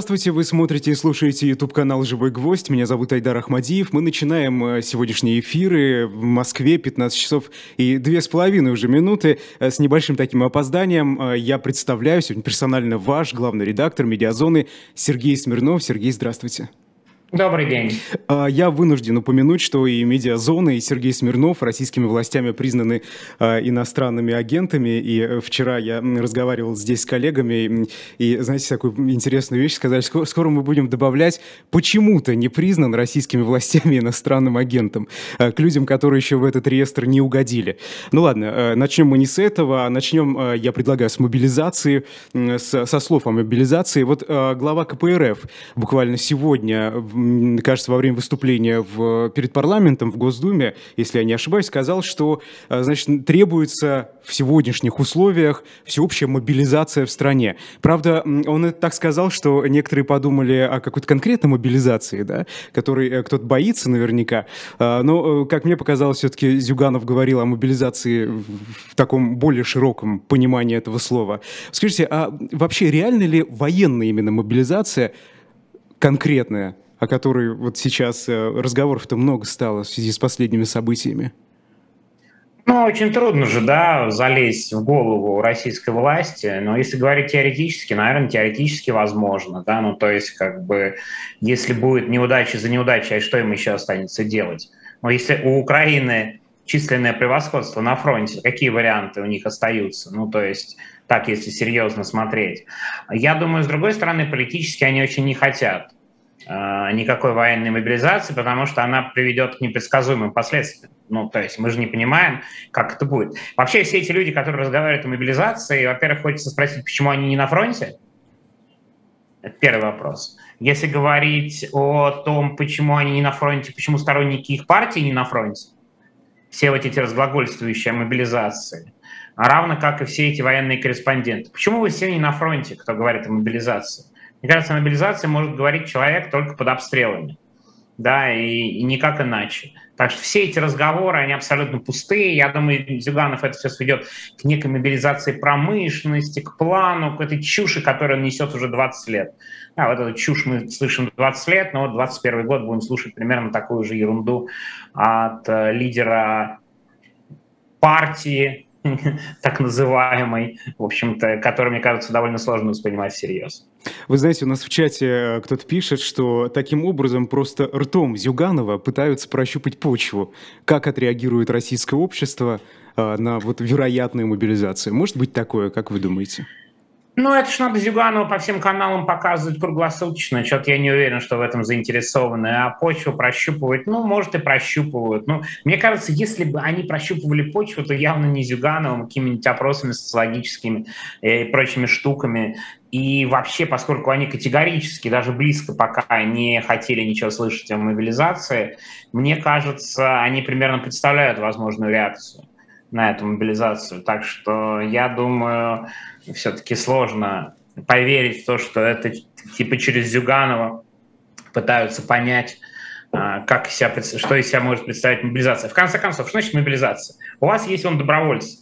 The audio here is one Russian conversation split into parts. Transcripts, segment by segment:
Здравствуйте, вы смотрите и слушаете YouTube-канал «Живой гвоздь». Меня зовут Айдар Ахмадиев. Мы начинаем э, сегодняшние эфиры в Москве, 15 часов и две с половиной уже минуты. Э, с небольшим таким опозданием э, я представляю сегодня персонально ваш главный редактор «Медиазоны» Сергей Смирнов. Сергей, здравствуйте. Добрый день. А, я вынужден упомянуть, что и медиазона, и Сергей Смирнов российскими властями признаны а, иностранными агентами. И э, вчера я разговаривал здесь с коллегами, и, знаете, такую интересную вещь сказали, скоро, мы будем добавлять, почему-то не признан российскими властями иностранным агентом, а, к людям, которые еще в этот реестр не угодили. Ну ладно, начнем мы не с этого, а начнем, я предлагаю, с мобилизации, со слов о мобилизации. Вот глава КПРФ буквально сегодня кажется, во время выступления в, перед парламентом в Госдуме, если я не ошибаюсь, сказал, что, а, значит, требуется в сегодняшних условиях всеобщая мобилизация в стране. Правда, он это так сказал, что некоторые подумали о какой-то конкретной мобилизации, да, которой э, кто-то боится наверняка. А, но, э, как мне показалось, все-таки Зюганов говорил о мобилизации в таком более широком понимании этого слова. Скажите, а вообще реально ли военная именно мобилизация конкретная о которой вот сейчас э, разговоров-то много стало в связи с последними событиями? Ну, очень трудно же, да, залезть в голову российской власти, но если говорить теоретически, наверное, теоретически возможно, да, ну, то есть, как бы, если будет неудача за неудачей, а что им еще останется делать? Ну, если у Украины численное превосходство на фронте, какие варианты у них остаются? Ну, то есть, так, если серьезно смотреть. Я думаю, с другой стороны, политически они очень не хотят никакой военной мобилизации, потому что она приведет к непредсказуемым последствиям. Ну, то есть мы же не понимаем, как это будет. Вообще все эти люди, которые разговаривают о мобилизации, во-первых, хочется спросить, почему они не на фронте? Это первый вопрос. Если говорить о том, почему они не на фронте, почему сторонники их партии не на фронте, все вот эти разглагольствующие мобилизации, равно как и все эти военные корреспонденты. Почему вы все не на фронте, кто говорит о мобилизации? Мне кажется, о мобилизации может говорить человек только под обстрелами, да, и, и никак иначе. Так что все эти разговоры, они абсолютно пустые. Я думаю, Зюганов это все сведет к некой мобилизации промышленности, к плану, к этой чуши, которую он несет уже 20 лет. Да, вот эту чушь мы слышим 20 лет, но вот 21 год будем слушать примерно такую же ерунду от э, лидера партии, так называемой, в общем-то, который, мне кажется, довольно сложно воспринимать всерьез. Вы знаете, у нас в чате э, кто-то пишет, что таким образом просто ртом Зюганова пытаются прощупать почву. Как отреагирует российское общество э, на вот вероятную мобилизацию? Может быть такое, как вы думаете? Ну, это ж надо Зюганова по всем каналам показывать круглосуточно. Что-то я не уверен, что в этом заинтересованы. А почву прощупывать, ну, может, и прощупывают. Ну, мне кажется, если бы они прощупывали почву, то явно не Зюгановым, а какими-нибудь опросами социологическими и прочими штуками. И вообще, поскольку они категорически, даже близко пока не хотели ничего слышать о мобилизации, мне кажется, они примерно представляют возможную реакцию на эту мобилизацию. Так что я думаю, все-таки сложно поверить в то, что это типа через Зюганова пытаются понять, а, как себя, что из себя может представить мобилизация. В конце концов, что значит мобилизация? У вас есть он добровольцы.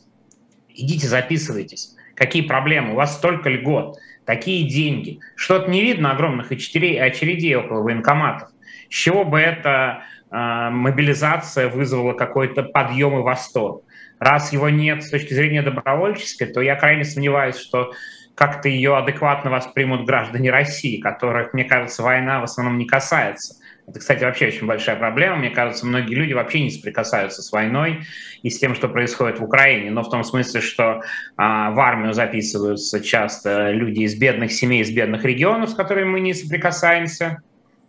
Идите, записывайтесь. Какие проблемы? У вас столько льгот, такие деньги. Что-то не видно огромных очередей, очередей около военкоматов. С чего бы эта э, мобилизация вызвала какой-то подъем и восторг? Раз его нет с точки зрения добровольческой, то я крайне сомневаюсь, что как-то ее адекватно воспримут граждане России, которых, мне кажется, война в основном не касается. Это, кстати, вообще очень большая проблема. Мне кажется, многие люди вообще не соприкасаются с войной и с тем, что происходит в Украине. Но в том смысле, что а, в армию записываются часто люди из бедных семей, из бедных регионов, с которыми мы не соприкасаемся,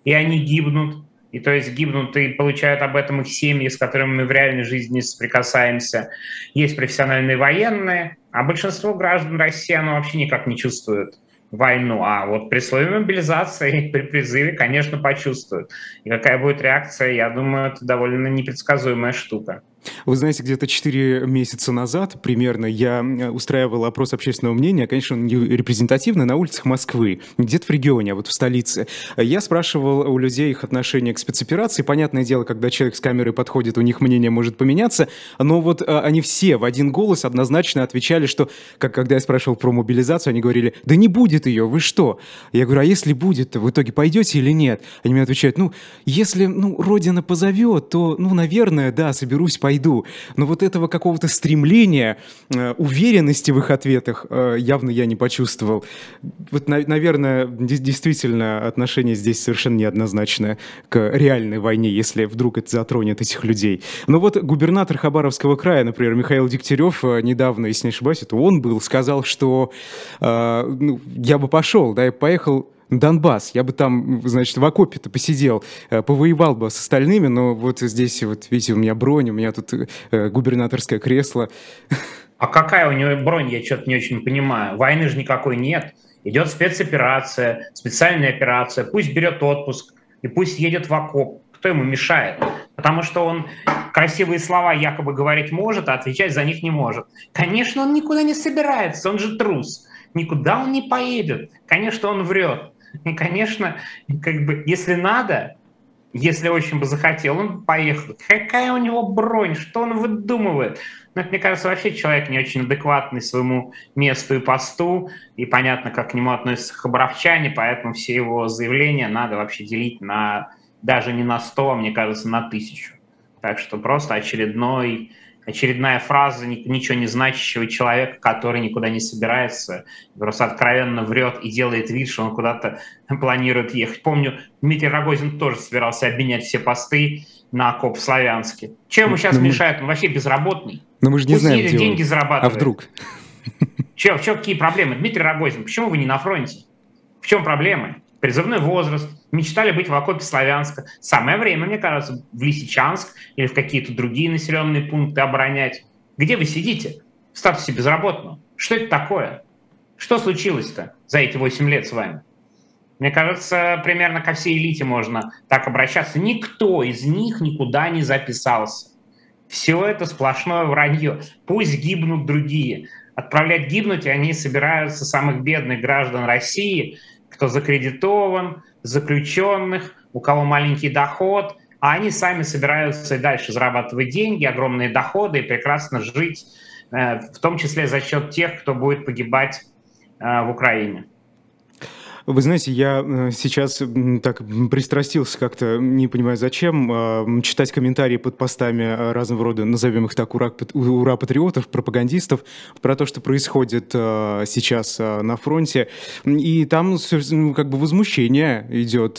и они гибнут. И то есть гибнут и получают об этом их семьи, с которыми мы в реальной жизни соприкасаемся. Есть профессиональные военные, а большинство граждан России, оно вообще никак не чувствует войну. А вот при слове мобилизации, при призыве, конечно, почувствуют. И какая будет реакция, я думаю, это довольно непредсказуемая штука. Вы знаете, где-то 4 месяца назад примерно я устраивал опрос общественного мнения, конечно, он не репрезентативный, на улицах Москвы, где-то в регионе, а вот в столице. Я спрашивал у людей их отношение к спецоперации. Понятное дело, когда человек с камерой подходит, у них мнение может поменяться, но вот а, они все в один голос однозначно отвечали, что, как когда я спрашивал про мобилизацию, они говорили, да не будет ее, вы что? Я говорю, а если будет, в итоге пойдете или нет? Они мне отвечают, ну, если, ну, Родина позовет, то, ну, наверное, да, соберусь, пойду. Но вот этого какого-то стремления, э, уверенности в их ответах э, явно я не почувствовал. Вот, наверное, действительно отношение здесь совершенно неоднозначное к реальной войне, если вдруг это затронет этих людей. Но вот губернатор Хабаровского края, например, Михаил Дегтярев, э, недавно, если не ошибаюсь, это он был, сказал, что ну, я бы пошел, да, я поехал Донбасс. Я бы там, значит, в окопе-то посидел, э, повоевал бы с остальными, но вот здесь, вот видите, у меня бронь, у меня тут э, губернаторское кресло. А какая у него бронь, я что-то не очень понимаю. Войны же никакой нет. Идет спецоперация, специальная операция. Пусть берет отпуск и пусть едет в окоп. Кто ему мешает? Потому что он красивые слова якобы говорить может, а отвечать за них не может. Конечно, он никуда не собирается, он же трус. Никуда он не поедет. Конечно, он врет. И, конечно, как бы, если надо, если очень бы захотел, он поехал. Какая у него бронь, что он выдумывает? Ну, это, мне кажется, вообще человек не очень адекватный своему месту и посту, и понятно, как к нему относятся хабаровчане, поэтому все его заявления надо вообще делить на даже не на 100, а, мне кажется, на тысячу. Так что просто очередной очередная фраза ничего не значащего человека, который никуда не собирается, просто откровенно врет и делает вид, что он куда-то планирует ехать. Помню, Дмитрий Рогозин тоже собирался обменять все посты на КОП в Славянске. Чем ему сейчас но мешает? Он вообще безработный. Но мы же не Пусть знаем, где деньги он. зарабатывает. А вдруг? Че, че, какие проблемы? Дмитрий Рогозин, почему вы не на фронте? В чем проблемы? Призывной возраст, мечтали быть в окопе Славянска. Самое время, мне кажется, в Лисичанск или в какие-то другие населенные пункты оборонять. Где вы сидите? В статусе безработного. Что это такое? Что случилось-то за эти 8 лет с вами? Мне кажется, примерно ко всей элите можно так обращаться. Никто из них никуда не записался. Все это сплошное вранье. Пусть гибнут другие. Отправлять гибнуть они собираются самых бедных граждан России, кто закредитован, заключенных, у кого маленький доход, а они сами собираются и дальше зарабатывать деньги, огромные доходы и прекрасно жить, э, в том числе за счет тех, кто будет погибать э, в Украине. Вы знаете, я э, сейчас так пристрастился как-то, не понимаю зачем, а, читать комментарии под постами а, разного рода, назовем их так, ура-патриотов, пропагандистов, про то, что происходит а, сейчас на фронте. И там ну, как бы возмущение идет,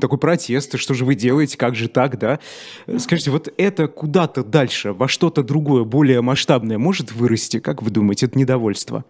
такой протест, что же вы делаете, как же так, да? Скажите, вот это куда-то дальше, во что-то другое, более масштабное может вырасти, как вы думаете, это недовольство?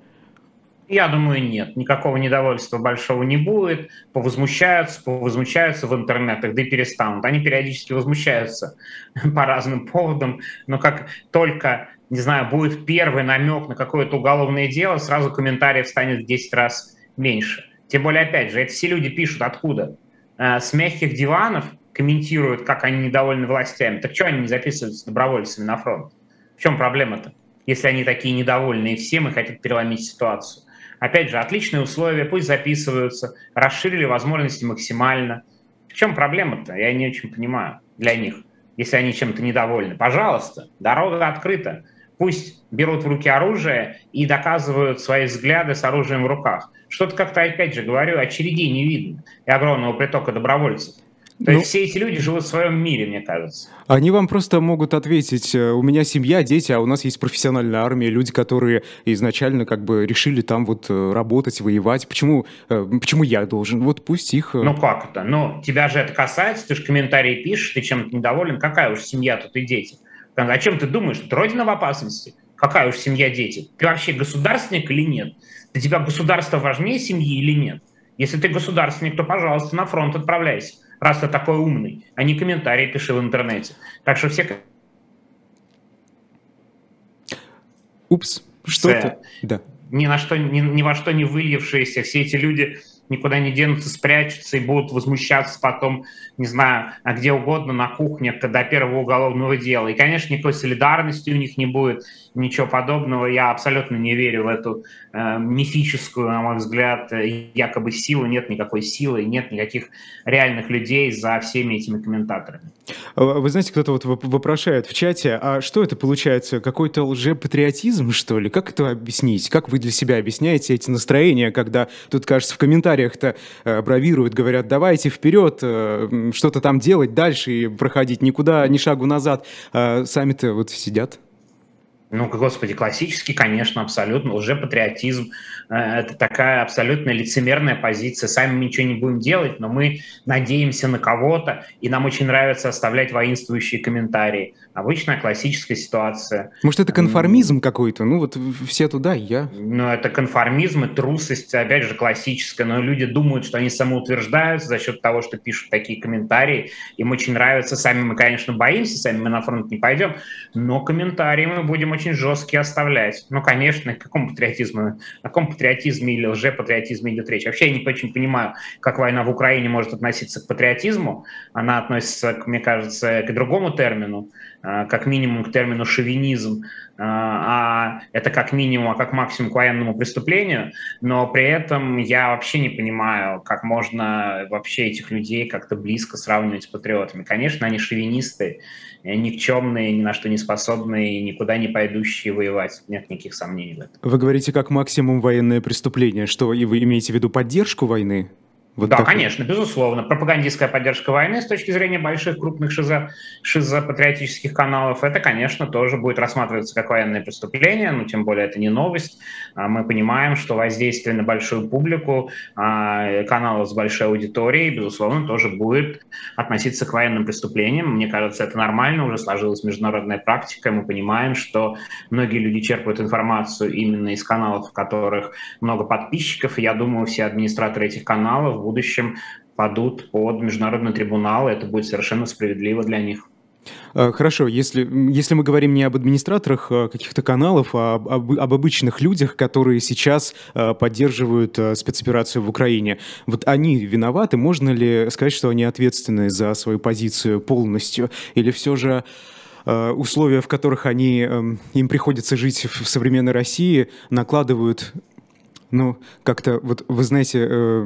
Я думаю, нет. Никакого недовольства большого не будет. Повозмущаются, повозмущаются в интернетах, да и перестанут. Они периодически возмущаются по разным поводам, но как только, не знаю, будет первый намек на какое-то уголовное дело, сразу комментариев станет в 10 раз меньше. Тем более, опять же, это все люди пишут откуда? Э, с мягких диванов комментируют, как они недовольны властями. Так что они не записываются добровольцами на фронт? В чем проблема-то? Если они такие недовольные всем и хотят переломить ситуацию. Опять же, отличные условия, пусть записываются, расширили возможности максимально. В чем проблема-то? Я не очень понимаю для них, если они чем-то недовольны. Пожалуйста, дорога открыта. Пусть берут в руки оружие и доказывают свои взгляды с оружием в руках. Что-то как-то, опять же, говорю, очередей не видно и огромного притока добровольцев. То ну, есть все эти люди живут в своем мире, мне кажется. Они вам просто могут ответить, э, у меня семья, дети, а у нас есть профессиональная армия, люди, которые изначально как бы решили там вот э, работать, воевать. Почему, э, почему я должен? Вот пусть их... Ну как это? Ну тебя же это касается, ты же комментарии пишешь, ты чем-то недоволен, какая уж семья тут и дети. О чем ты думаешь? Ты родина в опасности? Какая уж семья, дети? Ты вообще государственник или нет? Для тебя государство важнее семьи или нет? Если ты государственник, то, пожалуйста, на фронт отправляйся раз ты такой умный, а не комментарии пиши в интернете. Так что все... Упс, что-то... Да. Ни, на что, ни, ни во что не выльевшиеся, все эти люди никуда не денутся, спрячутся и будут возмущаться потом, не знаю, а где угодно, на кухне, до первого уголовного дела. И, конечно, никакой солидарности у них не будет, ничего подобного. Я абсолютно не верю в эту э, мифическую, на мой взгляд, якобы силу. Нет никакой силы, нет никаких реальных людей за всеми этими комментаторами. А вы знаете, кто-то вот вопрошает в чате, а что это получается, какой-то лжепатриотизм, что ли? Как это объяснить? Как вы для себя объясняете эти настроения, когда тут, кажется, в комментариях-то э, бравируют, говорят, давайте вперед, э, что-то там делать дальше и проходить, никуда, ни шагу назад, а сами-то вот сидят? Ну, господи, классический, конечно, абсолютно, уже патриотизм. Э, это такая абсолютно лицемерная позиция. Сами мы ничего не будем делать, но мы надеемся на кого-то, и нам очень нравится оставлять воинствующие комментарии. Обычная классическая ситуация. Может, это конформизм какой-то? Ну, вот все туда, я. Ну, это конформизм и трусость, опять же, классическая. Но люди думают, что они самоутверждаются за счет того, что пишут такие комментарии. Им очень нравится. Сами мы, конечно, боимся, сами мы на фронт не пойдем, но комментарии мы будем очень жесткие оставлять. Ну, конечно, о каком патриотизме, о каком патриотизме или лжепатриотизме идет речь. Вообще я не очень понимаю, как война в Украине может относиться к патриотизму. Она относится, мне кажется, к другому термину, как минимум к термину шовинизм, а, а это как минимум, а как максимум к военному преступлению, но при этом я вообще не понимаю, как можно вообще этих людей как-то близко сравнивать с патриотами. Конечно, они шовинисты, никчемные, ни на что не способные, никуда не пойдущие воевать. Нет никаких сомнений в этом. Вы говорите как максимум военное преступление. Что, и вы имеете в виду поддержку войны? Вот да, такой. конечно, безусловно. Пропагандистская поддержка войны с точки зрения больших крупных шизо, шизопатриотических каналов, это, конечно, тоже будет рассматриваться как военное преступление, но тем более это не новость. А мы понимаем, что воздействие на большую публику а, каналов с большой аудиторией, безусловно, тоже будет относиться к военным преступлениям. Мне кажется, это нормально, уже сложилась международная практика. Мы понимаем, что многие люди черпают информацию именно из каналов, в которых много подписчиков. И я думаю, все администраторы этих каналов будущем падут под международный трибунал, это будет совершенно справедливо для них. А, хорошо, если, если мы говорим не об администраторах а, каких-то каналов, а об, об обычных людях, которые сейчас а, поддерживают спецоперацию в Украине, вот они виноваты? Можно ли сказать, что они ответственны за свою позицию полностью? Или все же условия, в которых они, эм, им приходится жить в современной России, накладывают ну, как-то, вот вы знаете, э,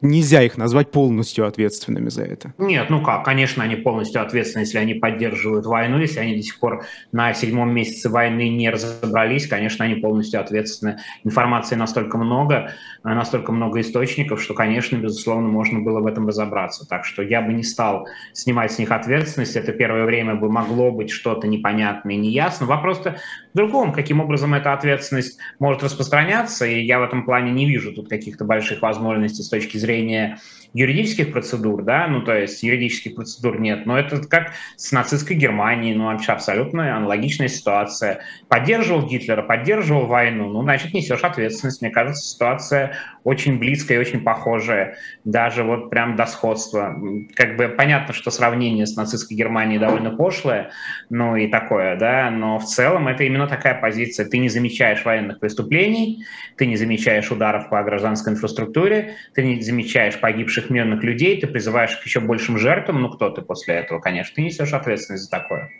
нельзя их назвать полностью ответственными за это. Нет, ну как, конечно, они полностью ответственны, если они поддерживают войну, если они до сих пор на седьмом месяце войны не разобрались, конечно, они полностью ответственны. Информации настолько много, настолько много источников, что, конечно, безусловно, можно было в этом разобраться. Так что я бы не стал снимать с них ответственность. Это первое время бы могло быть что-то непонятное и неясно. Вопрос-то другом, каким образом эта ответственность может распространяться, и я в этом плане не вижу тут каких-то больших возможностей с точки зрения юридических процедур, да, ну, то есть юридических процедур нет, но это как с нацистской Германией, ну, вообще абсолютно аналогичная ситуация. Поддерживал Гитлера, поддерживал войну, ну, значит, несешь ответственность. Мне кажется, ситуация очень близкая и очень похожая, даже вот прям до сходства. Как бы понятно, что сравнение с нацистской Германией довольно пошлое, ну, и такое, да, но в целом это именно такая позиция. Ты не замечаешь военных преступлений, ты не замечаешь ударов по гражданской инфраструктуре, ты не замечаешь погибших мирных людей, ты призываешь к еще большим жертвам, ну кто ты после этого, конечно, ты несешь ответственность за такое.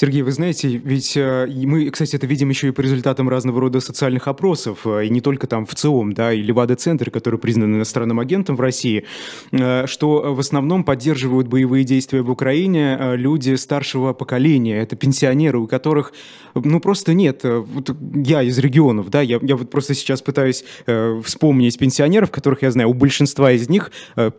Сергей, вы знаете, ведь э, мы, кстати, это видим еще и по результатам разного рода социальных опросов, э, и не только там в ЦИОМ, да, и Левада-центр, который признан иностранным агентом в России, э, что в основном поддерживают боевые действия в Украине люди старшего поколения, это пенсионеры, у которых, ну, просто нет, вот я из регионов, да, я, я вот просто сейчас пытаюсь вспомнить пенсионеров, которых я знаю, у большинства из них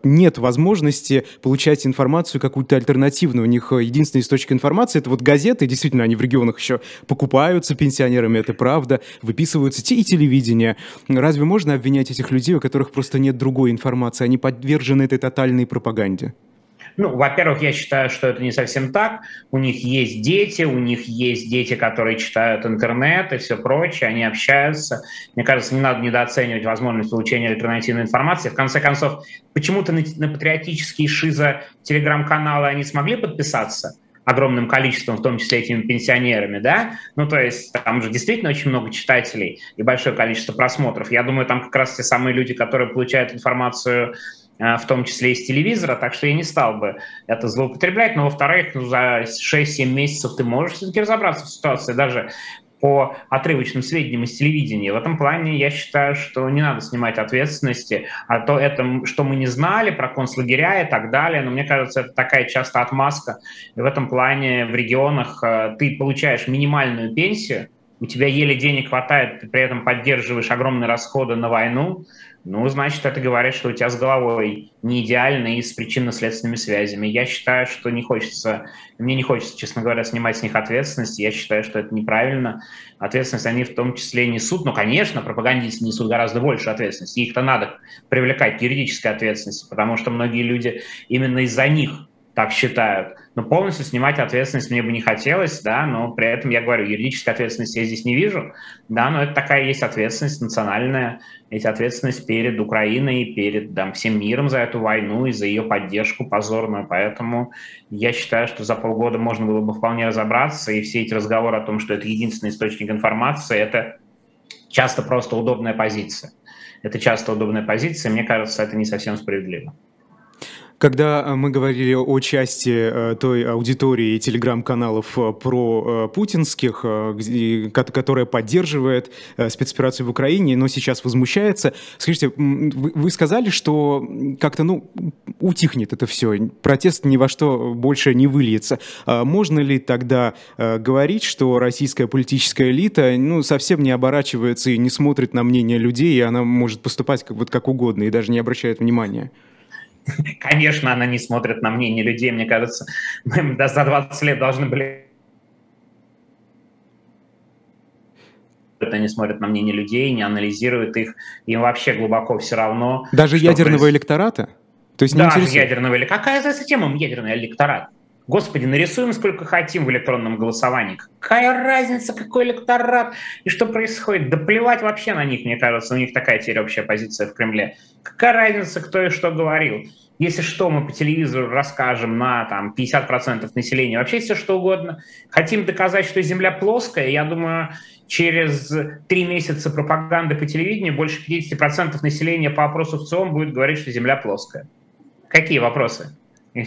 нет возможности получать информацию какую-то альтернативную, у них единственный источник информации – это вот газета, газеты, действительно, они в регионах еще покупаются пенсионерами, это правда, выписываются те и телевидение. Разве можно обвинять этих людей, у которых просто нет другой информации, они подвержены этой тотальной пропаганде? Ну, во-первых, я считаю, что это не совсем так. У них есть дети, у них есть дети, которые читают интернет и все прочее, они общаются. Мне кажется, не надо недооценивать возможность получения альтернативной информации. В конце концов, почему-то на, на патриотические шиза телеграм-каналы они смогли подписаться – огромным количеством, в том числе этими пенсионерами, да, ну, то есть там же действительно очень много читателей и большое количество просмотров. Я думаю, там как раз те самые люди, которые получают информацию э, в том числе из телевизора, так что я не стал бы это злоупотреблять. Но, во-вторых, ну, за 6-7 месяцев ты можешь все-таки разобраться в ситуации. Даже по отрывочным сведениям из телевидения. В этом плане я считаю, что не надо снимать ответственности, а то это, что мы не знали про концлагеря и так далее, но мне кажется, это такая часто отмазка. И в этом плане в регионах э, ты получаешь минимальную пенсию, у тебя еле денег хватает, ты при этом поддерживаешь огромные расходы на войну, ну, значит, это говорит, что у тебя с головой не идеально и с причинно-следственными связями. Я считаю, что не хочется, мне не хочется, честно говоря, снимать с них ответственность. Я считаю, что это неправильно. Ответственность они в том числе несут. Но, конечно, пропагандисты несут гораздо больше ответственности. Их-то надо привлекать к юридической ответственности, потому что многие люди именно из-за них так считают. Но полностью снимать ответственность мне бы не хотелось, да, но при этом я говорю, юридической ответственности я здесь не вижу, да, но это такая есть ответственность национальная, эти ответственность перед Украиной, перед там, всем миром за эту войну и за ее поддержку позорную. Поэтому я считаю, что за полгода можно было бы вполне разобраться, и все эти разговоры о том, что это единственный источник информации, это часто просто удобная позиция. Это часто удобная позиция, мне кажется, это не совсем справедливо. Когда э, мы говорили о части э, той аудитории телеграм-каналов э, про путинских, которая поддерживает спецоперацию в Украине, но сейчас возмущается, скажите, вы сказали, что как-то, ну, утихнет это все, протест ни во что больше не выльется. А можно ли тогда говорить, что российская политическая элита, ну, совсем не оборачивается и не смотрит на мнение людей, и она может поступать как, вот как угодно и даже не обращает внимания? Конечно, она не смотрит на мнение людей. Мне кажется, мы за 20 лет должны были они смотрят на мнение людей, не анализируют их, им вообще глубоко все равно. Даже ядерного проис... электората? То есть Даже ядерного электората. Какая разница тема ядерный электорат? Господи, нарисуем сколько хотим в электронном голосовании. Какая разница, какой электорат и что происходит? Да плевать вообще на них, мне кажется, у них такая теперь общая позиция в Кремле. Какая разница, кто и что говорил? Если что, мы по телевизору расскажем на там, 50% населения, вообще все что угодно. Хотим доказать, что Земля плоская, я думаю, через три месяца пропаганды по телевидению больше 50% населения по опросу в ЦИОМ будет говорить, что Земля плоская. Какие вопросы?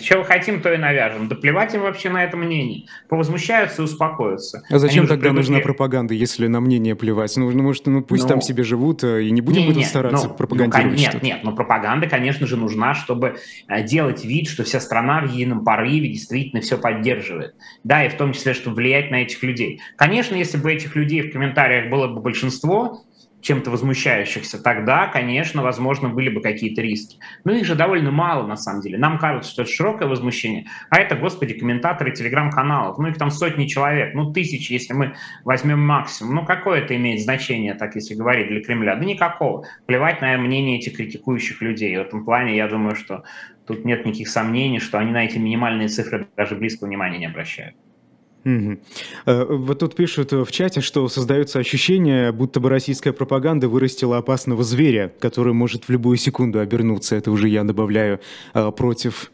Что хотим, то и навяжем. Да плевать им вообще на это мнение. Повозмущаются и успокоятся. А зачем тогда привыкли... нужна пропаганда, если на мнение плевать? Ну, ну может, ну пусть ну, там себе живут, э, и не будем не, не, стараться ну, пропагандировать ну, Нет, нет, но пропаганда, конечно же, нужна, чтобы э, делать вид, что вся страна в едином порыве действительно все поддерживает. Да, и в том числе, чтобы влиять на этих людей. Конечно, если бы этих людей в комментариях было бы большинство, чем-то возмущающихся, тогда, конечно, возможно, были бы какие-то риски. Но их же довольно мало, на самом деле. Нам кажется, что это широкое возмущение, а это, господи, комментаторы телеграм-каналов. Ну, их там сотни человек, ну, тысячи, если мы возьмем максимум. Ну, какое это имеет значение, так если говорить, для Кремля? Да никакого. Плевать на мнение этих критикующих людей. В этом плане, я думаю, что тут нет никаких сомнений, что они на эти минимальные цифры даже близкого внимания не обращают. Угу. Вот тут пишут в чате, что создается ощущение, будто бы российская пропаганда вырастила опасного зверя, который может в любую секунду обернуться. Это уже я добавляю э, против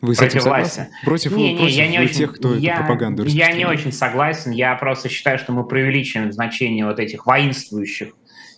вы с этим согласны? Против, не, не, против я не очень, тех, кто я, эту пропаганду Я не очень согласен. Я просто считаю, что мы преувеличиваем значение вот этих воинствующих,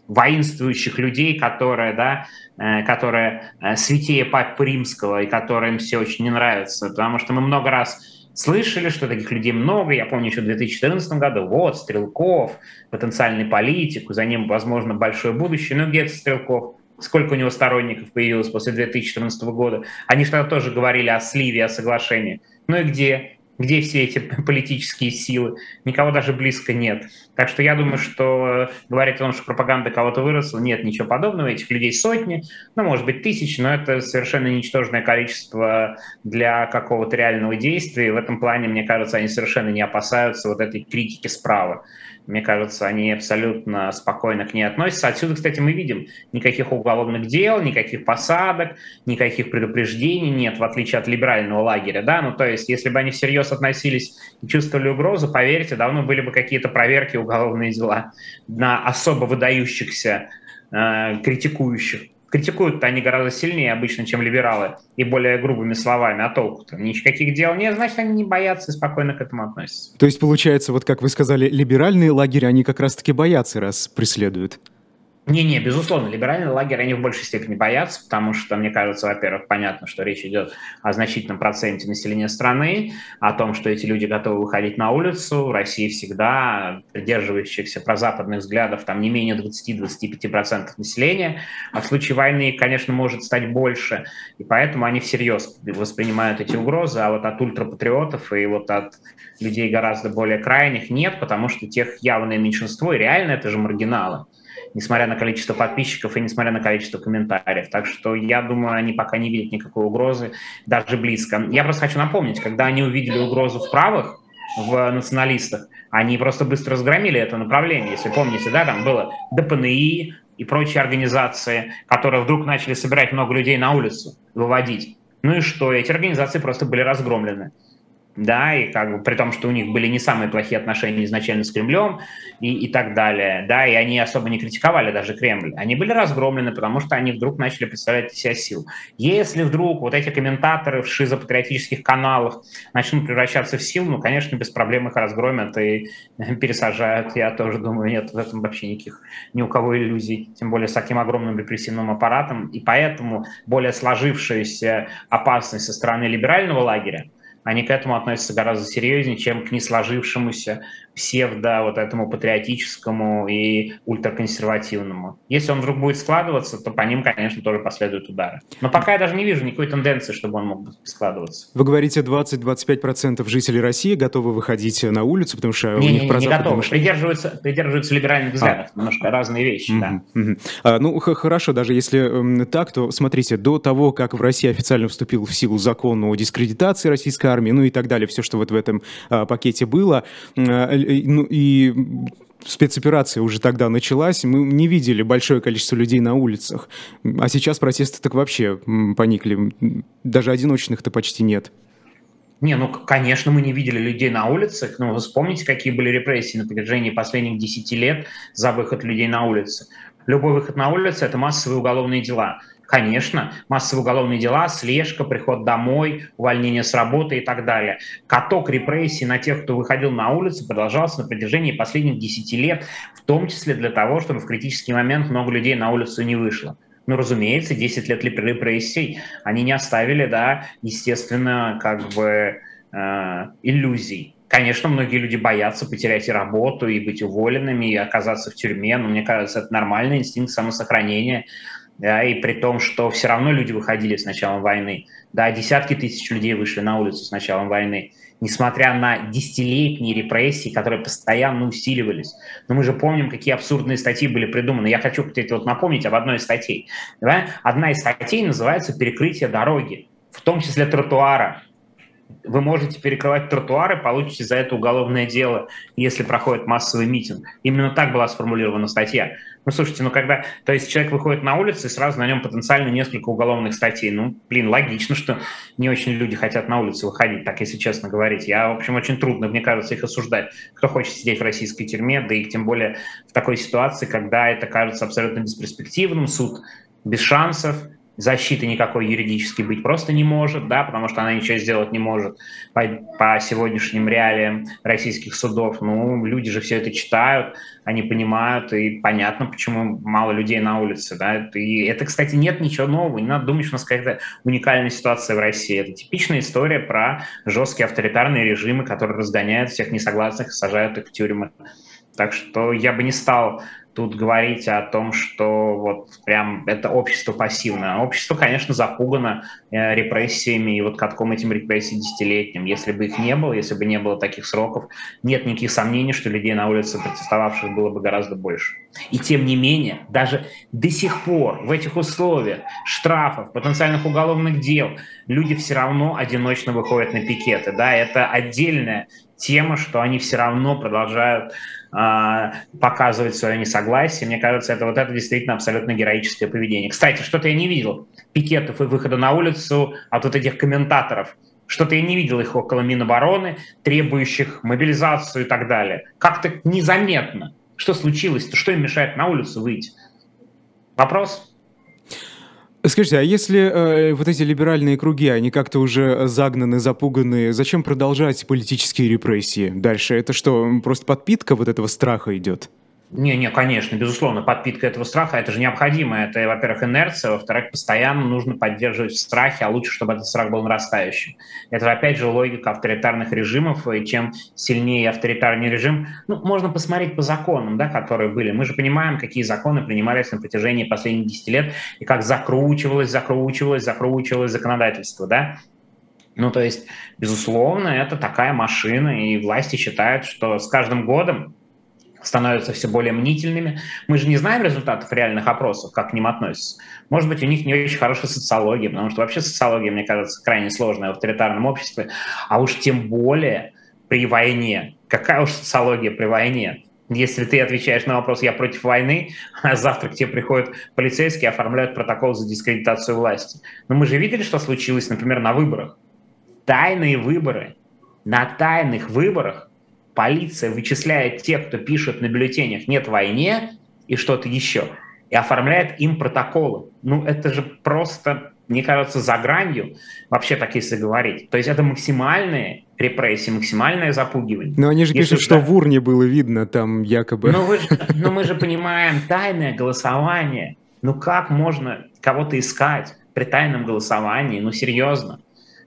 воинствующих людей, которые, да, э, которые святее Папы Римского и которым все очень не нравится. Потому что мы много раз слышали, что таких людей много. Я помню еще в 2014 году, вот, Стрелков, потенциальный политик, за ним, возможно, большое будущее. Но где-то Стрелков, сколько у него сторонников появилось после 2014 года. Они что тогда тоже говорили о сливе, о соглашении. Ну и где? Где все эти политические силы? Никого даже близко нет. Так что я думаю, что говорить о том, что пропаганда кого-то выросла, нет ничего подобного. Этих людей сотни, ну, может быть, тысячи, но это совершенно ничтожное количество для какого-то реального действия. И в этом плане, мне кажется, они совершенно не опасаются вот этой критики справа. Мне кажется, они абсолютно спокойно к ней относятся. Отсюда, кстати, мы видим никаких уголовных дел, никаких посадок, никаких предупреждений нет, в отличие от либерального лагеря. Да? Ну, то есть, если бы они всерьез относились и чувствовали угрозу, поверьте, давно были бы какие-то проверки, уголовные дела на особо выдающихся, э, критикующих Критикуют они гораздо сильнее обычно, чем либералы, и более грубыми словами, а толку-то никаких дел нет, значит, они не боятся и спокойно к этому относятся. То есть, получается, вот как вы сказали, либеральные лагеря, они как раз-таки боятся, раз преследуют? Не-не, безусловно, либеральный лагерь они в большей степени боятся, потому что, мне кажется, во-первых, понятно, что речь идет о значительном проценте населения страны, о том, что эти люди готовы выходить на улицу. В России всегда придерживающихся прозападных взглядов там не менее 20-25% населения, а в случае войны, конечно, может стать больше, и поэтому они всерьез воспринимают эти угрозы, а вот от ультрапатриотов и вот от людей гораздо более крайних нет, потому что тех явное меньшинство, и реально это же маргиналы несмотря на количество подписчиков и несмотря на количество комментариев. Так что я думаю, они пока не видят никакой угрозы, даже близко. Я просто хочу напомнить, когда они увидели угрозу в правых, в националистах, они просто быстро разгромили это направление. Если помните, да, там было ДПНИ и прочие организации, которые вдруг начали собирать много людей на улицу, выводить. Ну и что? Эти организации просто были разгромлены да, и как бы при том, что у них были не самые плохие отношения изначально с Кремлем и, и так далее, да, и они особо не критиковали даже Кремль. Они были разгромлены, потому что они вдруг начали представлять себя сил. Если вдруг вот эти комментаторы в шизопатриотических каналах начнут превращаться в силу, ну, конечно, без проблем их разгромят и пересажают. Я тоже думаю, нет в этом вообще никаких ни у кого иллюзий, тем более с таким огромным репрессивным аппаратом. И поэтому более сложившаяся опасность со стороны либерального лагеря, они к этому относятся гораздо серьезнее, чем к несложившемуся псевдо вот этому патриотическому и ультраконсервативному. Если он вдруг будет складываться, то по ним, конечно, тоже последуют удары. Но пока я даже не вижу никакой тенденции, чтобы он мог складываться. Вы говорите, 20-25% жителей России готовы выходить на улицу, потому что не, у них не, не готовы, мышление. придерживаются, придерживаются либеральных взглядов, а. немножко разные вещи, mm-hmm. да. Mm-hmm. А, ну, хорошо, даже если э, так, то смотрите, до того, как в России официально вступил в силу закон о дискредитации российской армии, ну и так далее, все, что вот в этом а, пакете было, ну, и спецоперация уже тогда началась, мы не видели большое количество людей на улицах. А сейчас протесты так вообще поникли. Даже одиночных-то почти нет. Не, ну, конечно, мы не видели людей на улицах, но вы вспомните, какие были репрессии на протяжении последних 10 лет за выход людей на улицы. Любой выход на улицу – это массовые уголовные дела. Конечно, массовые уголовные дела, слежка, приход домой, увольнение с работы и так далее. Каток репрессий на тех, кто выходил на улицу, продолжался на протяжении последних 10 лет, в том числе для того, чтобы в критический момент много людей на улицу не вышло. Ну, разумеется, 10 лет репрессий, они не оставили, да, естественно, как бы э, иллюзий. Конечно, многие люди боятся потерять и работу, и быть уволенными, и оказаться в тюрьме, но мне кажется, это нормальный инстинкт самосохранения да, и при том, что все равно люди выходили с началом войны, да, десятки тысяч людей вышли на улицу с началом войны, несмотря на десятилетние репрессии, которые постоянно усиливались. Но мы же помним, какие абсурдные статьи были придуманы. Я хочу кстати, вот напомнить об одной из статей. Да? Одна из статей называется «Перекрытие дороги», в том числе тротуара. Вы можете перекрывать тротуары, получите за это уголовное дело, если проходит массовый митинг. Именно так была сформулирована статья. Ну, слушайте, ну когда, то есть человек выходит на улицу, и сразу на нем потенциально несколько уголовных статей. Ну, блин, логично, что не очень люди хотят на улицу выходить, так если честно говорить. Я, в общем, очень трудно, мне кажется, их осуждать. Кто хочет сидеть в российской тюрьме, да и тем более в такой ситуации, когда это кажется абсолютно бесперспективным, суд без шансов, защиты никакой юридически быть просто не может, да, потому что она ничего сделать не может по, по сегодняшним реалиям российских судов. Ну, люди же все это читают, они понимают, и понятно, почему мало людей на улице, да. И это, кстати, нет ничего нового, не надо думать, что у нас какая-то уникальная ситуация в России. Это типичная история про жесткие авторитарные режимы, которые разгоняют всех несогласных и сажают их в тюрьмы. Так что я бы не стал тут говорить о том, что вот прям это общество пассивное. Общество, конечно, запугано э, репрессиями и вот катком этим репрессий десятилетним. Если бы их не было, если бы не было таких сроков, нет никаких сомнений, что людей на улице протестовавших было бы гораздо больше. И тем не менее, даже до сих пор в этих условиях штрафов, потенциальных уголовных дел, люди все равно одиночно выходят на пикеты. Да, это отдельная тема, что они все равно продолжают э, показывать свое несогласие. Мне кажется, это вот это действительно абсолютно героическое поведение. Кстати, что-то я не видел пикетов и выхода на улицу от вот этих комментаторов. Что-то я не видел их около Минобороны, требующих мобилизацию и так далее. Как-то незаметно. Что случилось-то? Что им мешает на улицу выйти? Вопрос? Скажите, а если э, вот эти либеральные круги, они как-то уже загнаны, запуганы, зачем продолжать политические репрессии дальше? Это что, просто подпитка вот этого страха идет? Не, не, конечно, безусловно, подпитка этого страха, это же необходимо. Это, во-первых, инерция, во-вторых, постоянно нужно поддерживать в страхе, а лучше, чтобы этот страх был нарастающим. Это, опять же, логика авторитарных режимов, и чем сильнее авторитарный режим, ну, можно посмотреть по законам, да, которые были. Мы же понимаем, какие законы принимались на протяжении последних 10 лет, и как закручивалось, закручивалось, закручивалось законодательство, да. Ну, то есть, безусловно, это такая машина, и власти считают, что с каждым годом становятся все более мнительными. Мы же не знаем результатов реальных опросов, как к ним относятся. Может быть, у них не очень хорошая социология, потому что вообще социология, мне кажется, крайне сложная в авторитарном обществе, а уж тем более при войне. Какая уж социология при войне? Если ты отвечаешь на вопрос «я против войны», а завтра к тебе приходят полицейские, оформляют протокол за дискредитацию власти. Но мы же видели, что случилось, например, на выборах. Тайные выборы. На тайных выборах полиция вычисляет тех, кто пишет на бюллетенях «нет войне» и что-то еще, и оформляет им протоколы. Ну, это же просто, мне кажется, за гранью, вообще так если говорить. То есть это максимальные репрессии, максимальное запугивание. Но они же если пишут, что в урне было видно там якобы. Но, вы же, но мы же понимаем, тайное голосование. Ну как можно кого-то искать при тайном голосовании? Ну серьезно.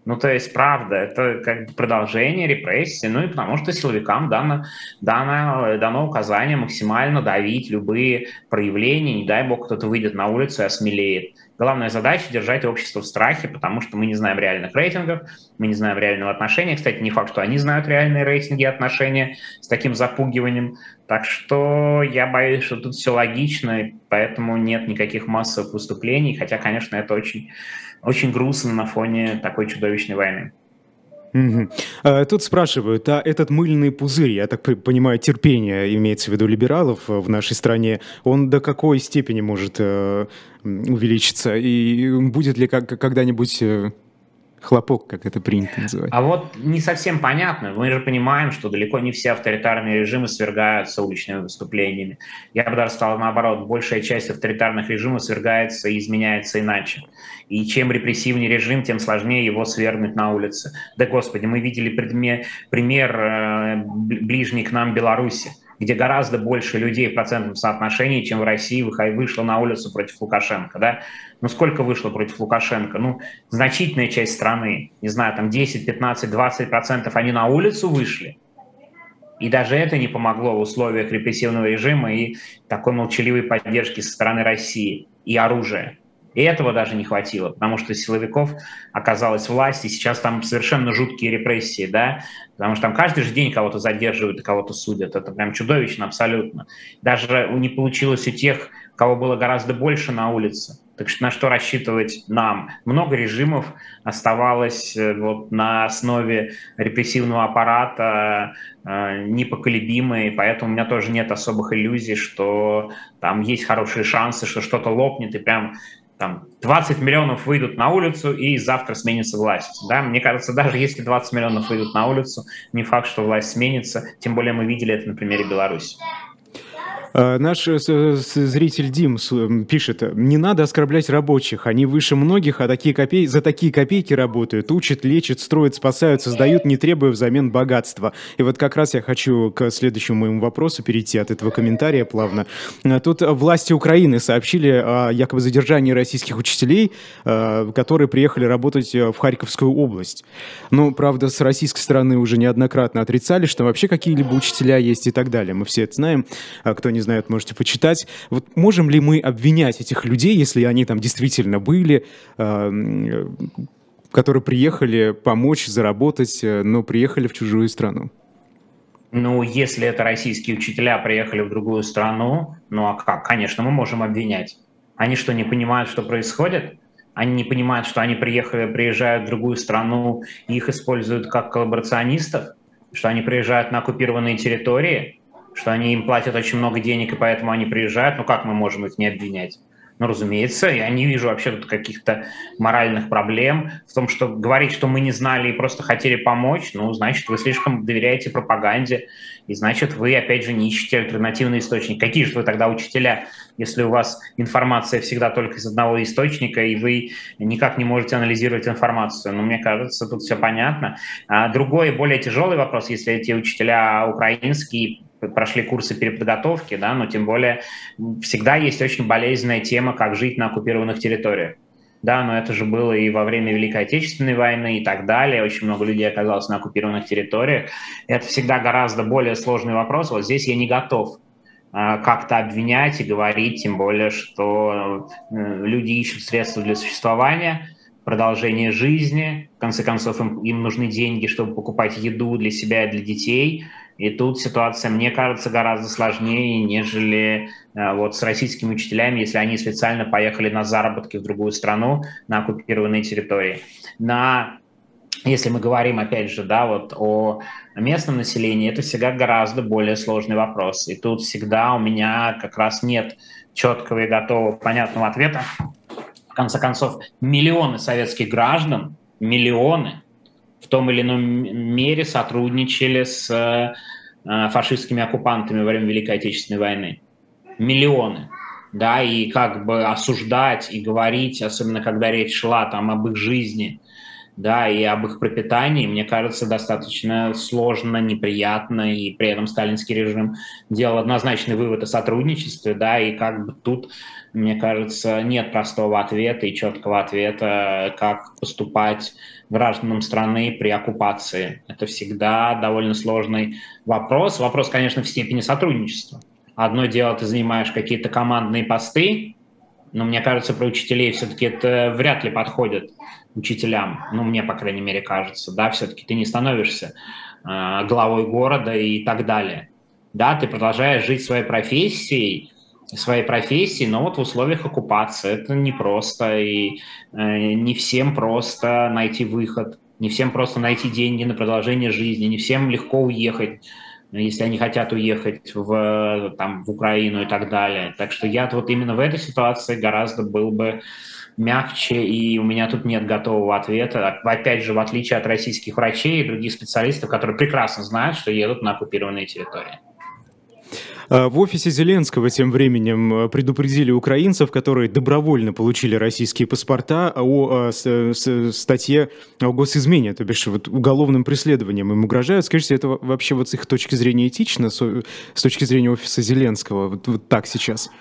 Ну, то есть, правда, это как бы продолжение репрессий, ну и потому что силовикам дано, дано, дано указание максимально давить любые проявления, не дай бог кто-то выйдет на улицу и осмелеет. Главная задача – держать общество в страхе, потому что мы не знаем реальных рейтингов, мы не знаем реального отношения. Кстати, не факт, что они знают реальные рейтинги и отношения с таким запугиванием. Так что я боюсь, что тут все логично, поэтому нет никаких массовых выступлений, хотя, конечно, это очень очень грустно на фоне такой чудовищной войны. Угу. Тут спрашивают, а этот мыльный пузырь, я так понимаю, терпение имеется в виду либералов в нашей стране, он до какой степени может э, увеличиться? И будет ли когда-нибудь э, хлопок, как это принято называть. А вот не совсем понятно. Мы же понимаем, что далеко не все авторитарные режимы свергаются уличными выступлениями. Я бы даже сказал наоборот, большая часть авторитарных режимов свергается и изменяется иначе. И чем репрессивнее режим, тем сложнее его свергнуть на улице. Да господи, мы видели пример, пример э, ближний к нам Беларуси где гораздо больше людей в процентном соотношении, чем в России вышло на улицу против Лукашенко. Да? Ну сколько вышло против Лукашенко? Ну, значительная часть страны, не знаю, там 10, 15, 20 процентов, они на улицу вышли. И даже это не помогло в условиях репрессивного режима и такой молчаливой поддержки со стороны России и оружия. И этого даже не хватило, потому что силовиков оказалась власть, и сейчас там совершенно жуткие репрессии, да, потому что там каждый же день кого-то задерживают и кого-то судят. Это прям чудовищно абсолютно. Даже не получилось у тех, кого было гораздо больше на улице. Так что на что рассчитывать нам? Много режимов оставалось э, вот на основе репрессивного аппарата э, непоколебимые, поэтому у меня тоже нет особых иллюзий, что там есть хорошие шансы, что что-то лопнет и прям там 20 миллионов выйдут на улицу и завтра сменится власть. Да? Мне кажется, даже если 20 миллионов выйдут на улицу, не факт, что власть сменится, тем более мы видели это на примере Беларуси. А, наш э, зритель Дим пишет, не надо оскорблять рабочих, они выше многих, а такие копей... за такие копейки работают, учат, лечат, строят, спасают, создают, не требуя взамен богатства. И вот как раз я хочу к следующему моему вопросу перейти от этого комментария плавно. А, тут власти Украины сообщили о якобы задержании российских учителей, а, которые приехали работать э, в Харьковскую область. Ну, правда, с российской стороны уже неоднократно отрицали, что вообще какие-либо учителя есть и так далее. Мы все это знаем, кто не знают, можете почитать. Вот можем ли мы обвинять этих людей, если они там действительно были, э, которые приехали помочь, заработать, э, но приехали в чужую страну? Ну, если это российские учителя приехали в другую страну, ну а как? Конечно, мы можем обвинять. Они что, не понимают, что происходит? Они не понимают, что они приехали, приезжают в другую страну, их используют как коллаборационистов? Что они приезжают на оккупированные территории? Что они им платят очень много денег, и поэтому они приезжают, ну как мы можем их не обвинять? Ну, разумеется, я не вижу вообще тут каких-то моральных проблем в том, что говорить, что мы не знали и просто хотели помочь, ну, значит, вы слишком доверяете пропаганде, и значит, вы, опять же, не ищете альтернативный источник. Какие же вы тогда учителя, если у вас информация всегда только из одного источника, и вы никак не можете анализировать информацию? Ну, мне кажется, тут все понятно. А другой, более тяжелый вопрос, если эти учителя украинские прошли курсы переподготовки, да, но тем более всегда есть очень болезненная тема, как жить на оккупированных территориях. Да, но это же было и во время Великой Отечественной войны и так далее. Очень много людей оказалось на оккупированных территориях. Это всегда гораздо более сложный вопрос. Вот здесь я не готов а, как-то обвинять и говорить, тем более, что э, люди ищут средства для существования, продолжения жизни. В конце концов, им, им нужны деньги, чтобы покупать еду для себя и для детей – и тут ситуация, мне кажется, гораздо сложнее, нежели э, вот с российскими учителями, если они специально поехали на заработки в другую страну, на оккупированные территории. На если мы говорим, опять же, да, вот о местном населении, это всегда гораздо более сложный вопрос. И тут всегда у меня как раз нет четкого и готового понятного ответа. В конце концов, миллионы советских граждан, миллионы в том или ином мере сотрудничали с э, фашистскими оккупантами во время Великой Отечественной войны. Миллионы. Да, и как бы осуждать и говорить, особенно когда речь шла там об их жизни, да, и об их пропитании, мне кажется, достаточно сложно, неприятно, и при этом сталинский режим делал однозначный вывод о сотрудничестве, да, и как бы тут, мне кажется, нет простого ответа и четкого ответа, как поступать гражданам страны при оккупации. Это всегда довольно сложный вопрос. Вопрос, конечно, в степени сотрудничества. Одно дело, ты занимаешь какие-то командные посты, но мне кажется, про учителей все-таки это вряд ли подходит учителям. Ну, мне, по крайней мере, кажется. Да, все-таки ты не становишься э, главой города и так далее. Да, ты продолжаешь жить своей профессией, своей профессии, но вот в условиях оккупации это непросто, и э, не всем просто найти выход, не всем просто найти деньги на продолжение жизни, не всем легко уехать, если они хотят уехать в, там, в Украину и так далее. Так что я вот именно в этой ситуации гораздо был бы мягче, и у меня тут нет готового ответа. Опять же, в отличие от российских врачей и других специалистов, которые прекрасно знают, что едут на оккупированные территории. А, в офисе Зеленского тем временем э, предупредили украинцев, которые добровольно получили российские паспорта, о, о, о статье о госизмене, то бишь вот уголовным преследованием им угрожают. Скажите, это вообще вот с их точки зрения этично, с, точки зрения офиса Зеленского, вот, вот так сейчас?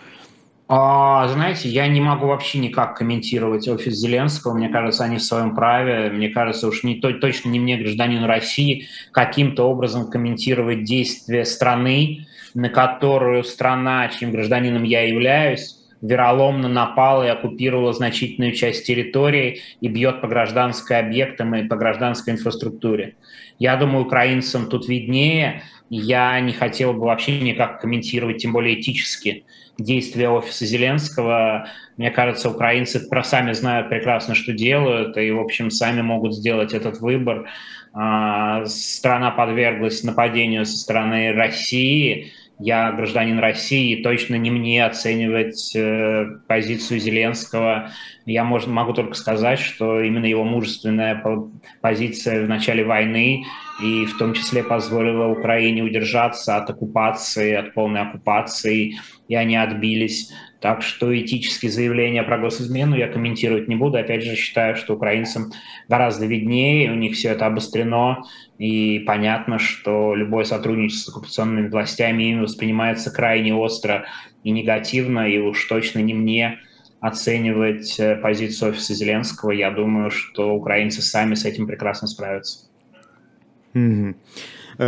А, знаете, я не могу вообще никак комментировать офис Зеленского. Мне кажется, они в своем праве. Мне кажется, уж не, точно не мне, гражданину России, каким-то образом комментировать действия страны, на которую страна, чьим гражданином я являюсь, вероломно напала и оккупировала значительную часть территории и бьет по гражданским объектам и по гражданской инфраструктуре. Я думаю, украинцам тут виднее. Я не хотел бы вообще никак комментировать, тем более этически, действия офиса Зеленского. Мне кажется, украинцы про сами знают прекрасно, что делают, и, в общем, сами могут сделать этот выбор. А, страна подверглась нападению со стороны России, я гражданин России, точно не мне оценивать э, позицию Зеленского. Я мож, могу только сказать, что именно его мужественная позиция в начале войны и в том числе позволила Украине удержаться от оккупации, от полной оккупации, и они отбились. Так что этические заявления про госизмену я комментировать не буду. Опять же, считаю, что украинцам гораздо виднее, у них все это обострено, и понятно, что любое сотрудничество с оккупационными властями им воспринимается крайне остро и негативно, и уж точно не мне оценивать э, позицию офиса Зеленского. Я думаю, что украинцы сами с этим прекрасно справятся. Mm-hmm.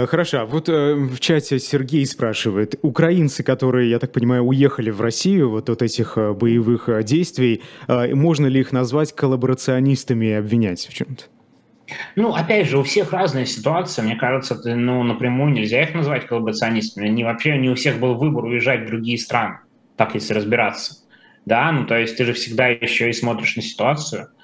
Хорошо, а вот э, в чате Сергей спрашивает, украинцы, которые, я так понимаю, уехали в Россию вот от этих э, боевых действий, можно ли их назвать коллаборационистами и обвинять в чем-то? Ну, опять же, у всех разная ситуация. Мне кажется, ну, напрямую нельзя их назвать коллаборационистами. Не, вообще не у всех был выбор уезжать в другие страны, так если разбираться. Да, ну, то есть ты же всегда еще и смотришь на ситуацию –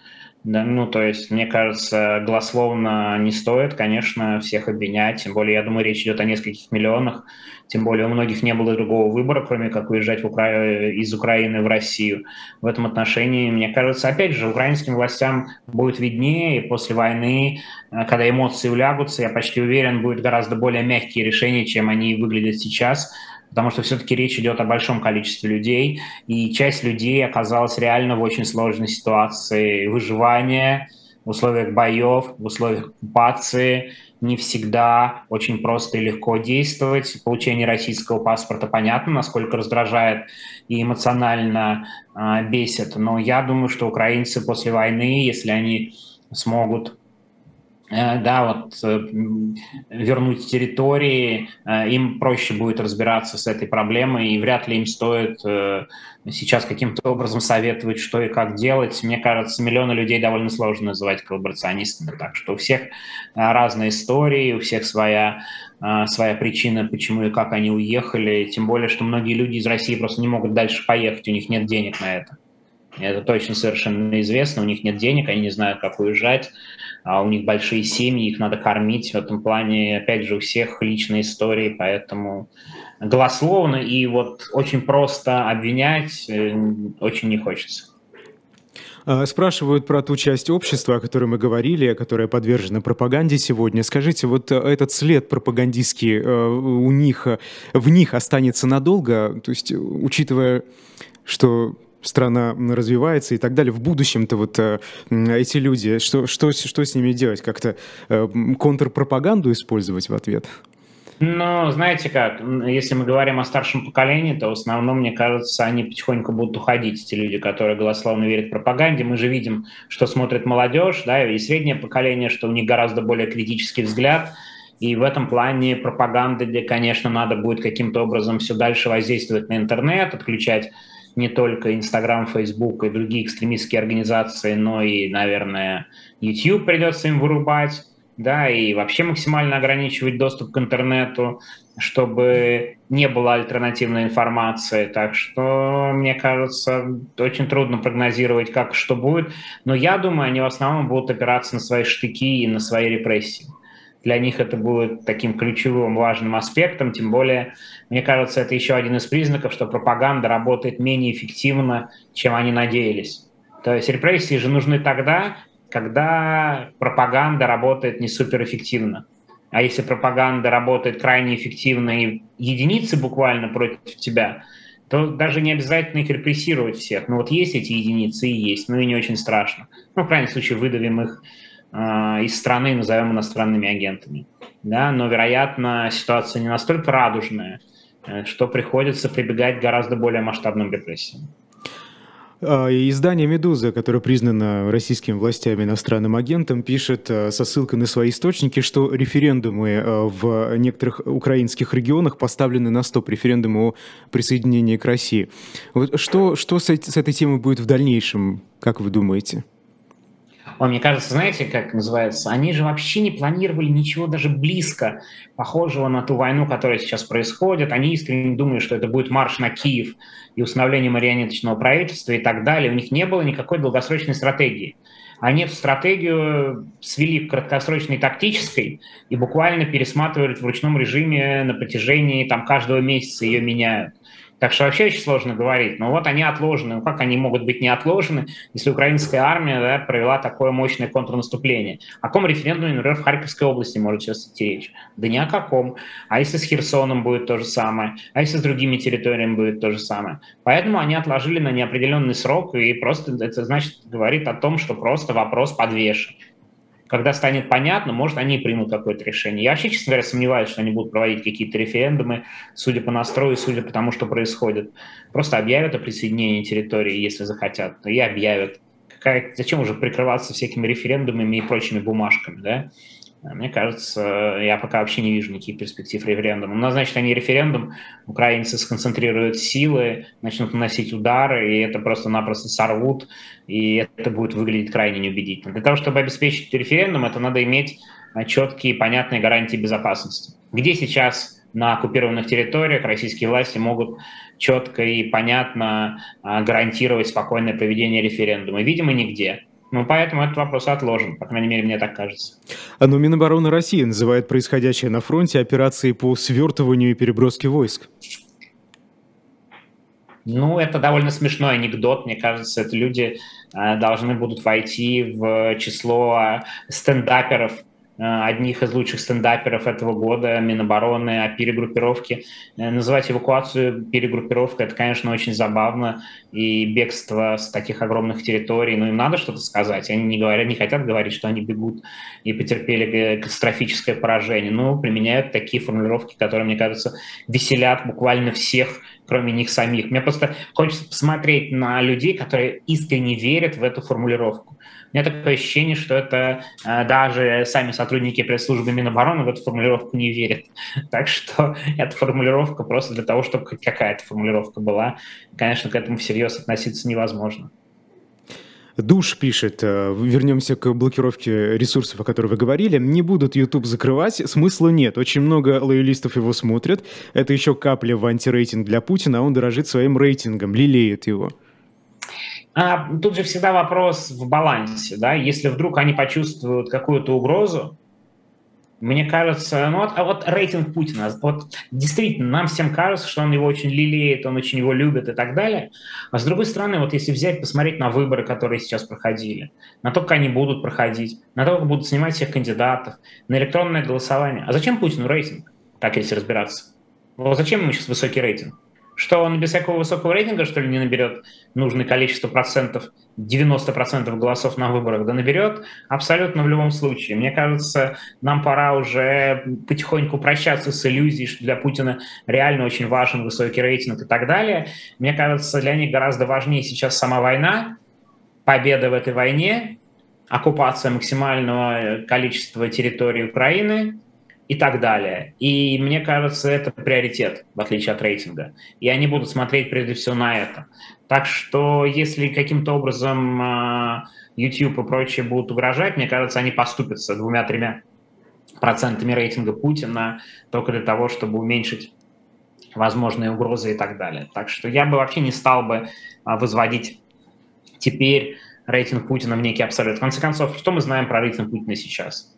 Да, ну, то есть, мне кажется, голословно не стоит, конечно, всех обвинять. Тем более, я думаю, речь идет о нескольких миллионах. Тем более, у многих не было другого выбора, кроме как уезжать в Укра... из Украины в Россию. В этом отношении, мне кажется, опять же, украинским властям будет виднее, и после войны, э, когда эмоции улягутся, я почти уверен, будет гораздо более мягкие решения, чем они выглядят сейчас потому что все-таки речь идет о большом количестве людей, и часть людей оказалась реально в очень сложной ситуации выживания в условиях боев, в условиях оккупации, не всегда очень просто и легко действовать. Получение российского паспорта понятно, насколько раздражает и эмоционально э, бесит. Но я думаю, что украинцы после войны, если они смогут да, вот э, вернуть территории, э, им проще будет разбираться с этой проблемой, и вряд ли им стоит сейчас каким-то образом советовать, что и как делать. Мне кажется, миллионы людей довольно сложно называть коллаборационистами, так что у всех разные истории, у всех своя, своя причина, почему и как они уехали, тем более, что многие люди из России просто не могут дальше поехать, у них нет денег на это. Это точно совершенно известно, у них нет денег, они не знают, как уезжать, а у них большие семьи, их надо кормить. В этом плане, опять же, у всех личные истории, поэтому голословно и вот очень просто обвинять э, очень не хочется. А, спрашивают про ту часть общества, о которой мы говорили, которая подвержена пропаганде сегодня. Скажите, вот этот след пропагандистский э, у них, в них останется надолго? То есть, учитывая, что страна развивается и так далее. В будущем-то вот э, эти люди, что, что, что с ними делать? Как-то э, контрпропаганду использовать в ответ? Ну, знаете как, если мы говорим о старшем поколении, то в основном, мне кажется, они потихоньку будут уходить, эти люди, которые голословно верят пропаганде. Мы же видим, что смотрит молодежь, да, и среднее поколение, что у них гораздо более критический взгляд. И в этом плане пропаганды, где, конечно, надо будет каким-то образом все дальше воздействовать на интернет, отключать не только Инстаграм, Фейсбук и другие экстремистские организации, но и, наверное, YouTube придется им вырубать, да, и вообще максимально ограничивать доступ к интернету, чтобы не было альтернативной информации. Так что, мне кажется, очень трудно прогнозировать, как что будет. Но я думаю, они в основном будут опираться на свои штыки и на свои репрессии для них это будет таким ключевым важным аспектом, тем более, мне кажется, это еще один из признаков, что пропаганда работает менее эффективно, чем они надеялись. То есть репрессии же нужны тогда, когда пропаганда работает не суперэффективно. А если пропаганда работает крайне эффективно и единицы буквально против тебя, то даже не обязательно их репрессировать всех. Ну вот есть эти единицы и есть, ну и не очень страшно. Ну, в крайнем случае, выдавим их из страны, назовем иностранными агентами. Да? Но, вероятно, ситуация не настолько радужная, э, что приходится прибегать к гораздо более масштабным репрессиям. А, издание «Медуза», которое признано российскими властями иностранным агентом, пишет э, со ссылкой на свои источники, что референдумы в некоторых украинских регионах поставлены на стоп, референдумы о присоединении к России. Вот что, что с этой темой будет в дальнейшем, как вы думаете? Ой, мне кажется, знаете, как называется, они же вообще не планировали ничего даже близко похожего на ту войну, которая сейчас происходит. Они искренне думали, что это будет марш на Киев и установление марионеточного правительства и так далее. У них не было никакой долгосрочной стратегии. Они эту стратегию свели к краткосрочной тактической и буквально пересматривают в ручном режиме на протяжении там, каждого месяца ее меняют. Так что вообще очень сложно говорить. Но вот они отложены. Ну, как они могут быть не отложены, если украинская армия да, провела такое мощное контрнаступление? О каком референдуме, например, в Харьковской области может сейчас идти речь? Да ни о каком. А если с Херсоном будет то же самое? А если с другими территориями будет то же самое? Поэтому они отложили на неопределенный срок, и просто это значит говорит о том, что просто вопрос подвешен когда станет понятно, может, они примут какое-то решение. Я вообще, честно говоря, сомневаюсь, что они будут проводить какие-то референдумы, судя по настрою, судя по тому, что происходит. Просто объявят о присоединении территории, если захотят, и объявят. Какая, зачем уже прикрываться всякими референдумами и прочими бумажками, да? Мне кажется, я пока вообще не вижу никаких перспектив референдума. Ну, значит, они референдум, украинцы сконцентрируют силы, начнут наносить удары, и это просто-напросто сорвут, и это будет выглядеть крайне неубедительно. Для того, чтобы обеспечить референдум, это надо иметь а, четкие и понятные гарантии безопасности. Где сейчас на оккупированных территориях российские власти могут четко и понятно а, гарантировать спокойное проведение референдума? Видимо, нигде. Ну, поэтому этот вопрос отложен, по крайней мере, мне так кажется. А но Минобороны России называет происходящее на фронте операцией по свертыванию и переброске войск. Ну, это довольно смешной анекдот. Мне кажется, это люди э, должны будут войти в число стендаперов, Э, одних из лучших стендаперов этого года, Минобороны, о перегруппировке. Э, называть эвакуацию перегруппировкой, это, конечно, очень забавно, и бегство с таких огромных территорий, ну, им надо что-то сказать, они не, говорят, не хотят говорить, что они бегут и потерпели катастрофическое поражение, но применяют такие формулировки, которые, мне кажется, веселят буквально всех, кроме них самих. Мне просто хочется посмотреть на людей, которые искренне верят в эту формулировку. У меня такое ощущение, что это э, даже сами сотрудники пресс-службы Минобороны в эту формулировку не верят. Так что эта формулировка просто для того, чтобы какая-то формулировка была. Конечно, к этому всерьез относиться невозможно. Душ пишет, э, вернемся к блокировке ресурсов, о которой вы говорили. Не будут YouTube закрывать, смысла нет. Очень много лоялистов его смотрят. Это еще капля в антирейтинг для Путина, а он дорожит своим рейтингом, лелеет его. А, тут же всегда вопрос в балансе, да, если вдруг они почувствуют какую-то угрозу, мне кажется, ну вот, а вот рейтинг Путина, вот действительно, нам всем кажется, что он его очень лелеет, он очень его любит и так далее. А с другой стороны, вот если взять, посмотреть на выборы, которые сейчас проходили, на то, как они будут проходить, на то, как будут снимать всех кандидатов, на электронное голосование. А зачем Путину рейтинг, так если разбираться? Вот зачем ему сейчас высокий рейтинг? Что он без всякого высокого рейтинга, что ли, не наберет нужное количество процентов, 90 процентов голосов на выборах, да наберет абсолютно в любом случае. Мне кажется, нам пора уже потихоньку прощаться с иллюзией, что для Путина реально очень важен высокий рейтинг и так далее. Мне кажется, для них гораздо важнее сейчас сама война, победа в этой войне, оккупация максимального количества территории Украины – и так далее. И мне кажется, это приоритет, в отличие от рейтинга. И они будут смотреть прежде всего на это. Так что если каким-то образом а, YouTube и прочие будут угрожать, мне кажется, они поступятся двумя-тремя процентами рейтинга Путина только для того, чтобы уменьшить возможные угрозы и так далее. Так что я бы вообще не стал бы а, возводить теперь рейтинг Путина в некий абсолют. В конце концов, что мы знаем про рейтинг Путина сейчас?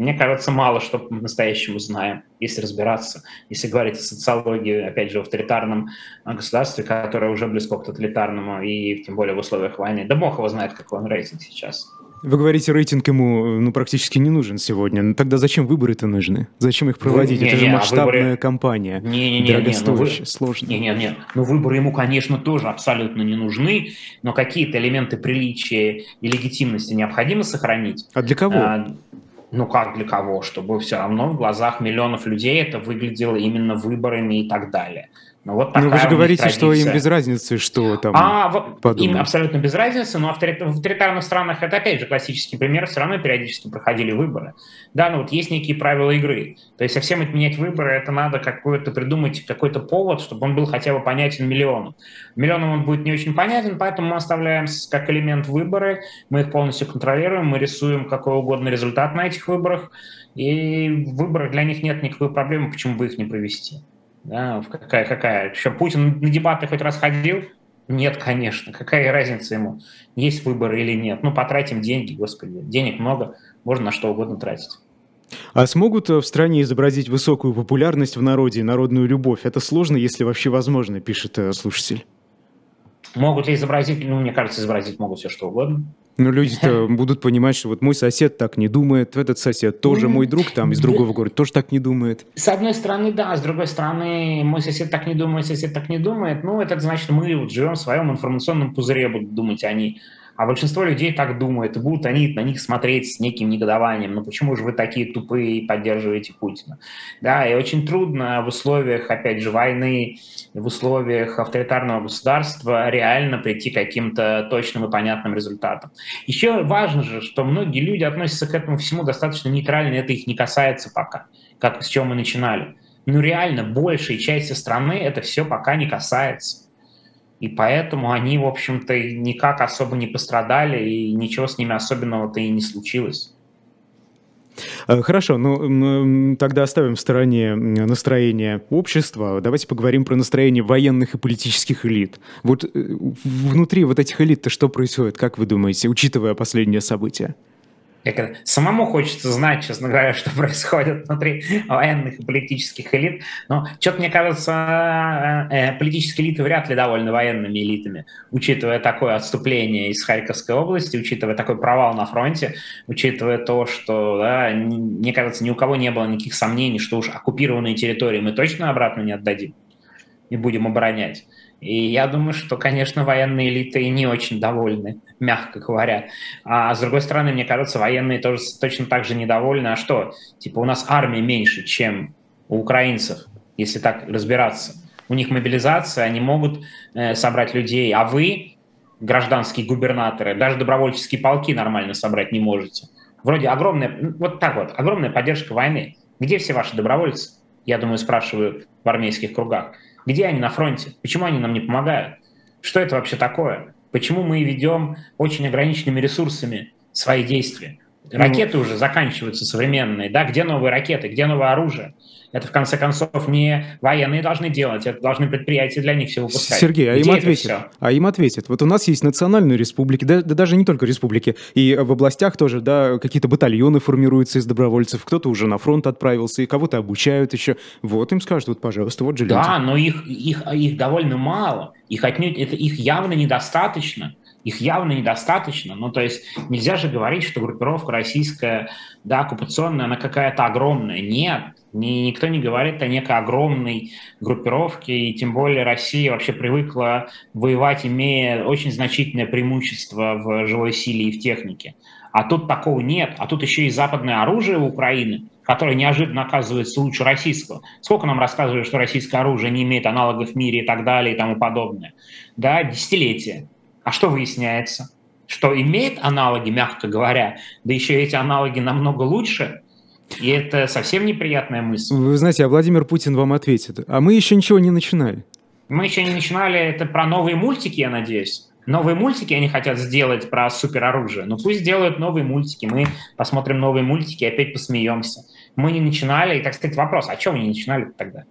Мне кажется, мало что по-настоящему знаем, если разбираться. Если говорить о социологии, опять же, в авторитарном а, государстве, которое уже близко к тоталитарному, и тем более в условиях войны. Да бог его знает, какой он рейтинг сейчас. Вы говорите, рейтинг ему ну, практически не нужен сегодня. Ну, тогда зачем выборы-то нужны? Зачем их проводить? Не, Это не, же а масштабная выборы... кампания. Не, не, не, дорогостоящая, не, ну, сложно. Не, не, не. Ну, выборы ему, конечно, тоже абсолютно не нужны, но какие-то элементы приличия и легитимности необходимо сохранить. А для кого? А, ну как для кого, чтобы все равно в глазах миллионов людей это выглядело именно выборами и так далее. Ну, вот ну вы же говорите, что им без разницы, что там а, подумают. Им абсолютно без разницы, но в авторитарных странах это, опять же, классический пример, все равно периодически проходили выборы. Да, ну вот есть некие правила игры. То есть совсем отменять выборы, это надо какой-то придумать, какой-то повод, чтобы он был хотя бы понятен миллионам. Миллионам он будет не очень понятен, поэтому мы оставляем как элемент выборы, мы их полностью контролируем, мы рисуем какой угодно результат на этих выборах, и в выборах для них нет никакой проблемы, почему бы их не провести. Да, какая, какая? Что, Путин на дебаты хоть раз ходил? Нет, конечно. Какая разница ему, есть выборы или нет? Ну, потратим деньги, господи. Денег много, можно на что угодно тратить. А смогут э, в стране изобразить высокую популярность в народе и народную любовь? Это сложно, если вообще возможно, пишет э, слушатель. Могут ли изобразить? Ну, мне кажется, изобразить могут все что угодно. Но люди-то будут понимать, что вот мой сосед так не думает, этот сосед тоже мой друг там из другого города тоже так не думает. С одной стороны, да, с другой стороны, мой сосед так не думает, сосед так не думает. Ну, это значит, мы вот живем в своем информационном пузыре, будут думать они. А большинство людей так думают, и будут они на них смотреть с неким негодованием. Ну почему же вы такие тупые и поддерживаете Путина? Да, и очень трудно в условиях, опять же, войны, в условиях авторитарного государства реально прийти к каким-то точным и понятным результатам. Еще важно же, что многие люди относятся к этому всему достаточно нейтрально, это их не касается пока, как с чего мы начинали. Ну реально, большей части страны это все пока не касается. И поэтому они, в общем-то, никак особо не пострадали, и ничего с ними особенного-то и не случилось. Э, хорошо, ну тогда оставим в стороне настроение общества. Давайте поговорим про настроение военных и политических элит. Вот э, внутри вот этих элит-то что происходит, как вы думаете, учитывая последние события? Как самому хочется знать, честно говоря, что происходит внутри военных и политических элит. Но что-то, мне кажется, э, э, политические элиты вряд ли довольны военными элитами, учитывая такое отступление из Харьковской области, учитывая такой провал на фронте, учитывая то, что, да, мне кажется, ни у кого не было никаких сомнений, что уж оккупированные территории мы точно обратно не отдадим и будем оборонять. И я думаю, что, конечно, военные элиты не очень довольны, мягко говоря. А с другой стороны, мне кажется, военные тоже точно так же недовольны. А что? Типа у нас армия меньше, чем у украинцев, если так разбираться. У них мобилизация, они могут э, собрать людей, а вы, гражданские губернаторы, даже добровольческие полки нормально собрать не можете. Вроде огромная, вот так вот, огромная поддержка войны. Где все ваши добровольцы? Я думаю, спрашиваю в армейских кругах. Где они на фронте? Почему они нам не помогают? Что это вообще такое? Почему мы ведем очень ограниченными ресурсами свои действия? Ну, ракеты уже заканчиваются современные, да? Где новые ракеты, где новое оружие? Это, в конце концов, не военные должны делать, это должны предприятия для них все выпускать. Сергей, а им ответят. А им ответят. Вот у нас есть национальные республики, да, да даже не только республики, и в областях тоже, да, какие-то батальоны формируются из добровольцев, кто-то уже на фронт отправился, и кого-то обучают еще. Вот им скажут, вот, пожалуйста, вот железо. Да, но их, их, их довольно мало. Их отнюдь, это их явно недостаточно их явно недостаточно. Ну, то есть нельзя же говорить, что группировка российская, да, оккупационная, она какая-то огромная. Нет, никто не говорит о некой огромной группировке, и тем более Россия вообще привыкла воевать, имея очень значительное преимущество в живой силе и в технике. А тут такого нет. А тут еще и западное оружие у Украины, которое неожиданно оказывается лучше российского. Сколько нам рассказывали, что российское оружие не имеет аналогов в мире и так далее и тому подобное. Да, десятилетия. А что выясняется? Что имеет аналоги, мягко говоря, да еще эти аналоги намного лучше, и это совсем неприятная мысль. Вы знаете, а Владимир Путин вам ответит, а мы еще ничего не начинали. Мы еще не начинали, это про новые мультики, я надеюсь. Новые мультики они хотят сделать про супероружие. Ну пусть делают новые мультики, мы посмотрим новые мультики и опять посмеемся. Мы не начинали, и так сказать вопрос, а что вы не начинали тогда?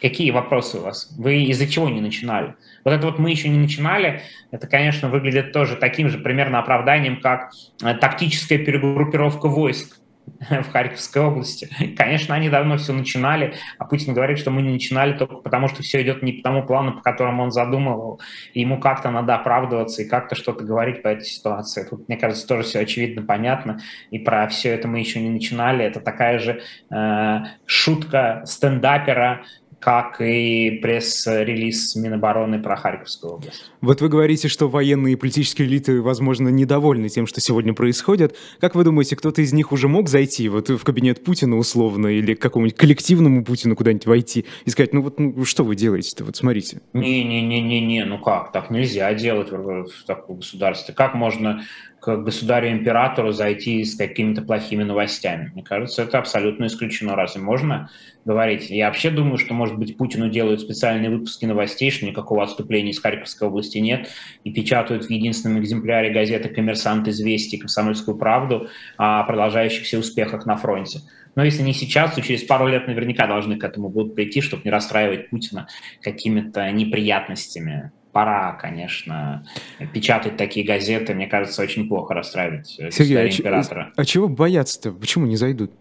Какие вопросы у вас? Вы из-за чего не начинали? Вот это вот мы еще не начинали, это, конечно, выглядит тоже таким же примерно оправданием, как э, тактическая перегруппировка войск в Харьковской области. Конечно, они давно все начинали, а Путин говорит, что мы не начинали только потому, что все идет не по тому плану, по которому он задумывал. И ему как-то надо оправдываться и как-то что-то говорить по этой ситуации. Тут, мне кажется, тоже все очевидно понятно. И про все это мы еще не начинали. Это такая же э, шутка стендапера, как и пресс-релиз Минобороны про Харьковскую область. Вот вы говорите, что военные и политические элиты, возможно, недовольны тем, что сегодня происходит. Как вы думаете, кто-то из них уже мог зайти вот в кабинет Путина условно или к какому-нибудь коллективному Путину куда-нибудь войти и сказать, ну вот ну, что вы делаете-то, вот смотрите. Не-не-не-не-не, ну как, так нельзя делать в, в таком государстве. Как можно к государю-императору зайти с какими-то плохими новостями. Мне кажется, это абсолютно исключено. Разве можно говорить? Я вообще думаю, что, может быть, Путину делают специальные выпуски новостей, что никакого отступления из Харьковской области нет, и печатают в единственном экземпляре газеты «Коммерсант», «Известия», «Комсомольскую правду» о продолжающихся успехах на фронте. Но если не сейчас, то через пару лет наверняка должны к этому будут прийти, чтобы не расстраивать Путина какими-то неприятностями пора, конечно, печатать такие газеты. Мне кажется, очень плохо расстраивать э, Сергей, а императора. А чего бояться-то? Почему не зайдут?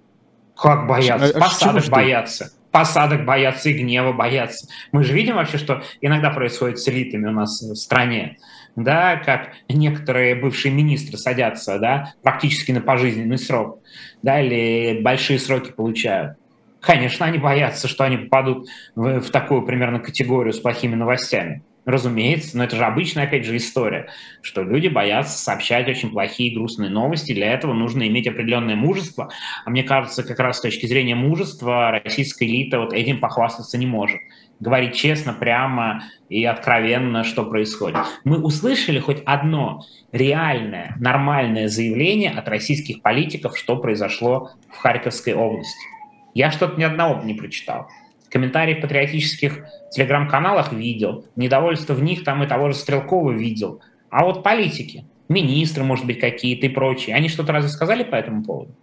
Как бояться? А, а Посадок боятся. Посадок боятся и гнева боятся. Мы же видим вообще, что иногда происходит с элитами у нас в стране. Да, как некоторые бывшие министры садятся, да, практически на пожизненный срок, да, или большие сроки получают. Конечно, они боятся, что они попадут в, в такую примерно категорию с плохими новостями. Разумеется, но это же обычная, опять же, история, что люди боятся сообщать очень плохие и грустные новости. Для этого нужно иметь определенное мужество. А мне кажется, как раз с точки зрения мужества российская элита вот этим похвастаться не может. Говорить честно, прямо и откровенно, что происходит. Мы услышали хоть одно реальное, нормальное заявление от российских политиков, что произошло в Харьковской области. Я что-то ни одного не прочитал. Комментарии в патриотических телеграм-каналах видел, недовольство в них там и того же Стрелкова видел. А вот политики, министры, может быть, какие-то и прочие, они что-то разве сказали по этому поводу?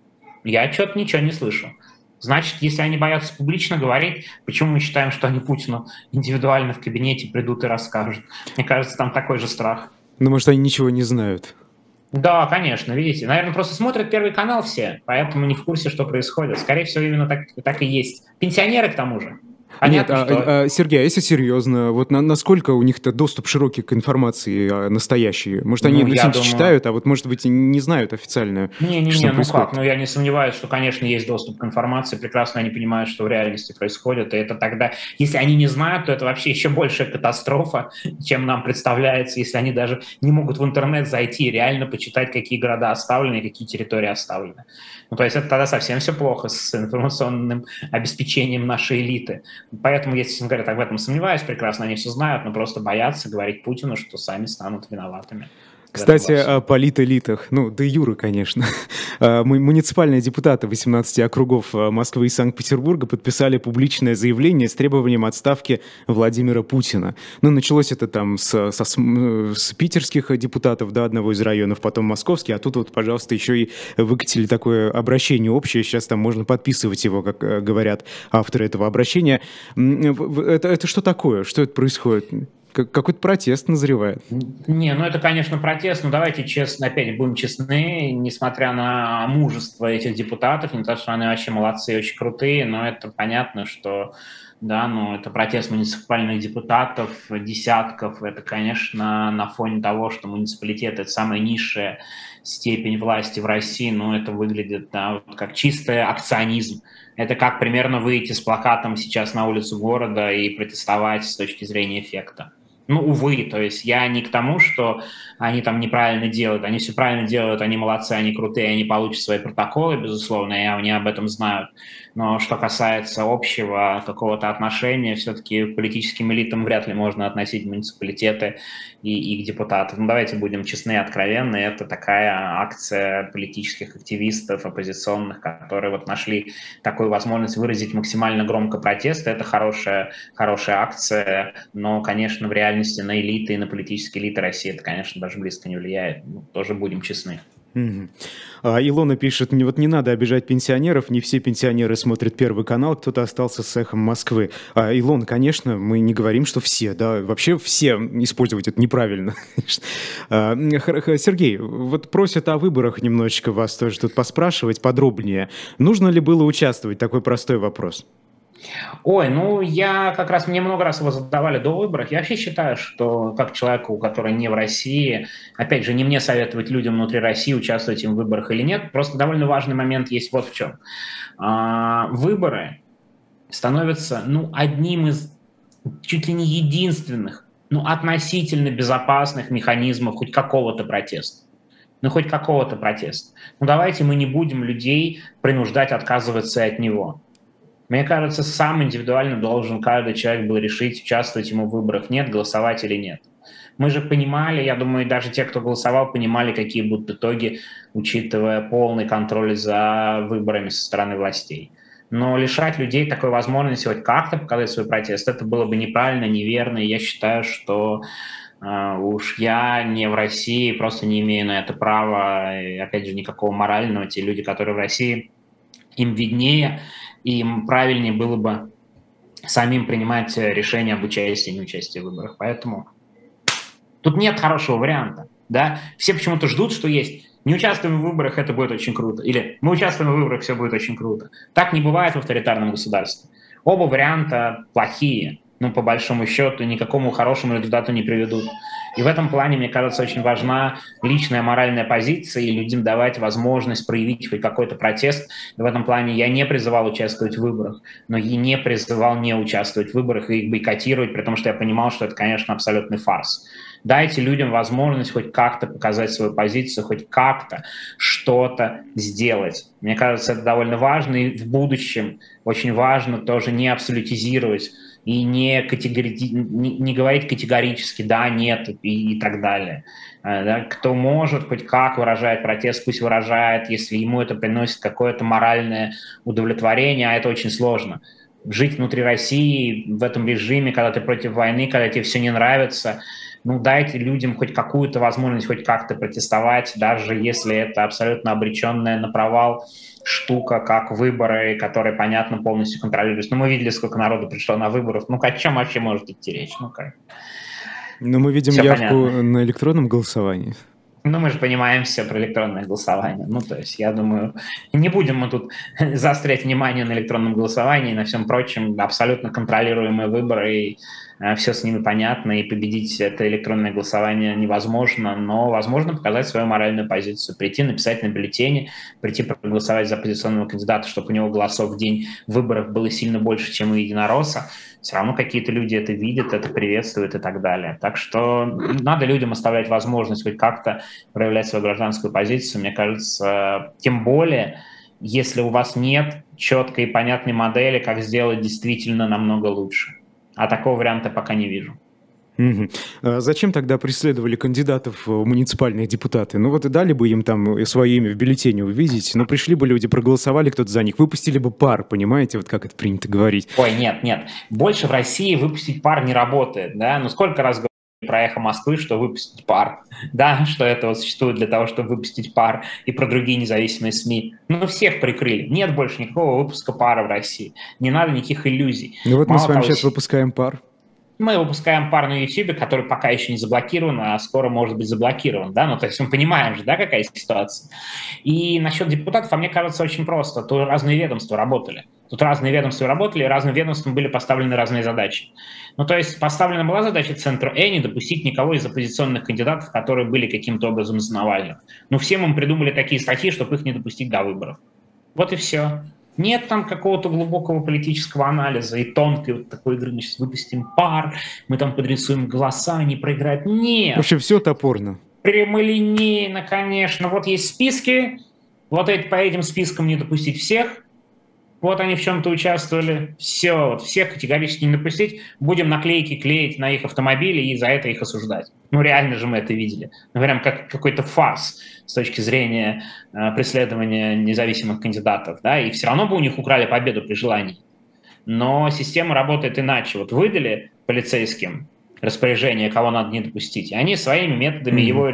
Я что-то ничего не слышу. Значит, если они боятся публично говорить, почему мы считаем, что они Путину индивидуально в кабинете придут и расскажут? Мне кажется, там такой же страх. Ну, может, они ничего не знают. Да, конечно, видите. Наверное, просто смотрят Первый канал все, поэтому не в курсе, что происходит. Скорее всего, именно так, так и есть. Пенсионеры, к тому же. Понятно, Нет, а, что... а, Сергей, а если серьезно, вот на, насколько у них-то доступ широкий к информации а, настоящей? Может, они ну, думаю... читают, а вот, может быть, не знают официально, Не-не-не, ну происходит? как, ну я не сомневаюсь, что, конечно, есть доступ к информации, прекрасно они понимают, что в реальности происходит, и это тогда, если они не знают, то это вообще еще большая катастрофа, чем нам представляется, если они даже не могут в интернет зайти и реально почитать, какие города оставлены, какие территории оставлены. Ну, то есть это тогда совсем все плохо с информационным обеспечением нашей элиты. Поэтому, если, честно говоря, так в этом сомневаюсь, прекрасно они все знают, но просто боятся говорить Путину, что сами станут виноватыми. Кстати, о политэлитах, ну, да Юры, конечно. А, муниципальные депутаты 18 округов а, Москвы и Санкт-Петербурга подписали публичное заявление с требованием отставки Владимира Путина. Ну, началось это там с, со, с питерских депутатов, да, одного из районов, потом московский, а тут вот, пожалуйста, еще и выкатили такое обращение общее, сейчас там можно подписывать его, как э, говорят авторы этого обращения. Это, это что такое? Что это происходит? Какой-то протест назревает. Не, ну это, конечно, протест, но давайте честно, опять будем честны, несмотря на мужество этих депутатов, не то, что они вообще молодцы, очень крутые, но это понятно, что да, ну это протест муниципальных депутатов, десятков, это, конечно, на фоне того, что муниципалитет – это самая низшая степень власти в России, но это выглядит да, вот как чистый акционизм. Это как примерно выйти с плакатом сейчас на улицу города и протестовать с точки зрения эффекта. Ну, увы, то есть я не к тому, что они там неправильно делают, они все правильно делают, они молодцы, они крутые, они получат свои протоколы, безусловно, и они об этом знают. Но что касается общего какого-то отношения, все-таки политическим элитам вряд ли можно относить муниципалитеты и их депутатов. Ну, давайте будем честны и откровенны, это такая акция политических активистов, оппозиционных, которые вот нашли такую возможность выразить максимально громко протест. Это хорошая, хорошая акция, но, конечно, в реальности на элиты и на политические элиты России это, конечно, даже близко не влияет. Ну, тоже будем честны. А, Илона пишет, вот не надо обижать пенсионеров, не все пенсионеры смотрят Первый канал, кто-то остался с эхом Москвы. А, Илон, конечно, мы не говорим, что все, да, вообще все использовать это неправильно. а, Сергей, вот просят о выборах немножечко вас тоже тут поспрашивать подробнее. Нужно ли было участвовать? Такой простой вопрос. Ой, ну я как раз, мне много раз его задавали до выборов. Я вообще считаю, что как человеку, который не в России, опять же, не мне советовать людям внутри России, участвовать в выборах или нет, просто довольно важный момент есть вот в чем. А, выборы становятся, ну, одним из чуть ли не единственных, ну, относительно безопасных механизмов хоть какого-то протеста ну хоть какого-то протеста. Ну давайте мы не будем людей принуждать отказываться от него. Мне кажется, сам индивидуально должен каждый человек был решить, участвовать ему в выборах, нет, голосовать или нет. Мы же понимали, я думаю, даже те, кто голосовал, понимали, какие будут итоги, учитывая полный контроль за выборами со стороны властей. Но лишать людей такой возможности хоть как-то показать свой протест, это было бы неправильно, неверно. И я считаю, что Uh, уж я не в России, просто не имею на это права, и, опять же, никакого морального. Те люди, которые в России, им виднее, и им правильнее было бы самим принимать решение об участии и неучастии в выборах. Поэтому тут нет хорошего варианта. Да? Все почему-то ждут, что есть не участвуем в выборах, это будет очень круто. Или мы участвуем в выборах, все будет очень круто. Так не бывает в авторитарном государстве. Оба варианта плохие ну, по большому счету, никакому хорошему результату не приведут. И в этом плане, мне кажется, очень важна личная моральная позиция и людям давать возможность проявить хоть какой-то протест. И в этом плане я не призывал участвовать в выборах, но и не призывал не участвовать в выборах и их бойкотировать, потому что я понимал, что это, конечно, абсолютный фарс. Дайте людям возможность хоть как-то показать свою позицию, хоть как-то что-то сделать. Мне кажется, это довольно важно, и в будущем очень важно тоже не абсолютизировать и не, категори... не, не говорить категорически «да», «нет» и, и так далее. Э, да? Кто может хоть как выражать протест, пусть выражает, если ему это приносит какое-то моральное удовлетворение, а это очень сложно. Жить внутри России в этом режиме, когда ты против войны, когда тебе все не нравится, ну, дайте людям хоть какую-то возможность хоть как-то протестовать, даже если это абсолютно обреченная на провал штука, как выборы, которые, понятно, полностью контролируются. Ну, мы видели, сколько народу пришло на выборы. Ну, о чем вообще может идти речь? Ну, как? Но мы видим Все явку понятно. на электронном голосовании. Ну, мы же понимаем все про электронное голосование. Ну, то есть, я думаю, не будем мы тут заострять внимание на электронном голосовании и на всем прочем. Абсолютно контролируемые выборы, и все с ними понятно, и победить это электронное голосование невозможно, но возможно показать свою моральную позицию, прийти, написать на бюллетене, прийти проголосовать за оппозиционного кандидата, чтобы у него голосов в день выборов было сильно больше, чем у единоросса все равно какие-то люди это видят, это приветствуют и так далее. Так что надо людям оставлять возможность хоть как-то проявлять свою гражданскую позицию. Мне кажется, тем более, если у вас нет четкой и понятной модели, как сделать действительно намного лучше. А такого варианта пока не вижу. Угу. А зачем тогда преследовали кандидатов в муниципальные депутаты? Ну вот и дали бы им там свое имя в бюллетене увидеть, но пришли бы люди, проголосовали кто-то за них, выпустили бы пар, понимаете, вот как это принято говорить. Ой, нет, нет, больше в России выпустить пар не работает, да, ну сколько раз про эхо Москвы, что выпустить пар, да, что это вот существует для того, чтобы выпустить пар, и про другие независимые СМИ. Ну, всех прикрыли. Нет больше никакого выпуска пара в России. Не надо никаких иллюзий. Ну вот Мало мы с вами того, сейчас выпускаем пар. Мы выпускаем пар на YouTube, который пока еще не заблокирован, а скоро может быть заблокирован, да, ну, то есть мы понимаем же, да, какая ситуация. И насчет депутатов, а мне кажется, очень просто. Тут разные ведомства работали. Тут разные ведомства работали, разным ведомствам были поставлены разные задачи. Ну, то есть поставлена была задача центра Э не допустить никого из оппозиционных кандидатов, которые были каким-то образом за Навальным. Ну, всем им придумали такие статьи, чтобы их не допустить до выборов. Вот и все. Нет там какого-то глубокого политического анализа и тонкой вот такой игры, мы сейчас выпустим пар, мы там подрисуем голоса, они проиграют. Нет. В общем, все топорно. Прямолинейно, конечно. Вот есть списки, вот по этим спискам не допустить всех, вот они в чем-то участвовали, все, вот всех категорически не допустить, будем наклейки клеить на их автомобили и за это их осуждать. Ну реально же мы это видели. Ну прям как какой-то фарс с точки зрения э, преследования независимых кандидатов, да, и все равно бы у них украли победу при желании. Но система работает иначе. Вот выдали полицейским распоряжение, кого надо не допустить. Они своими методами mm-hmm. его,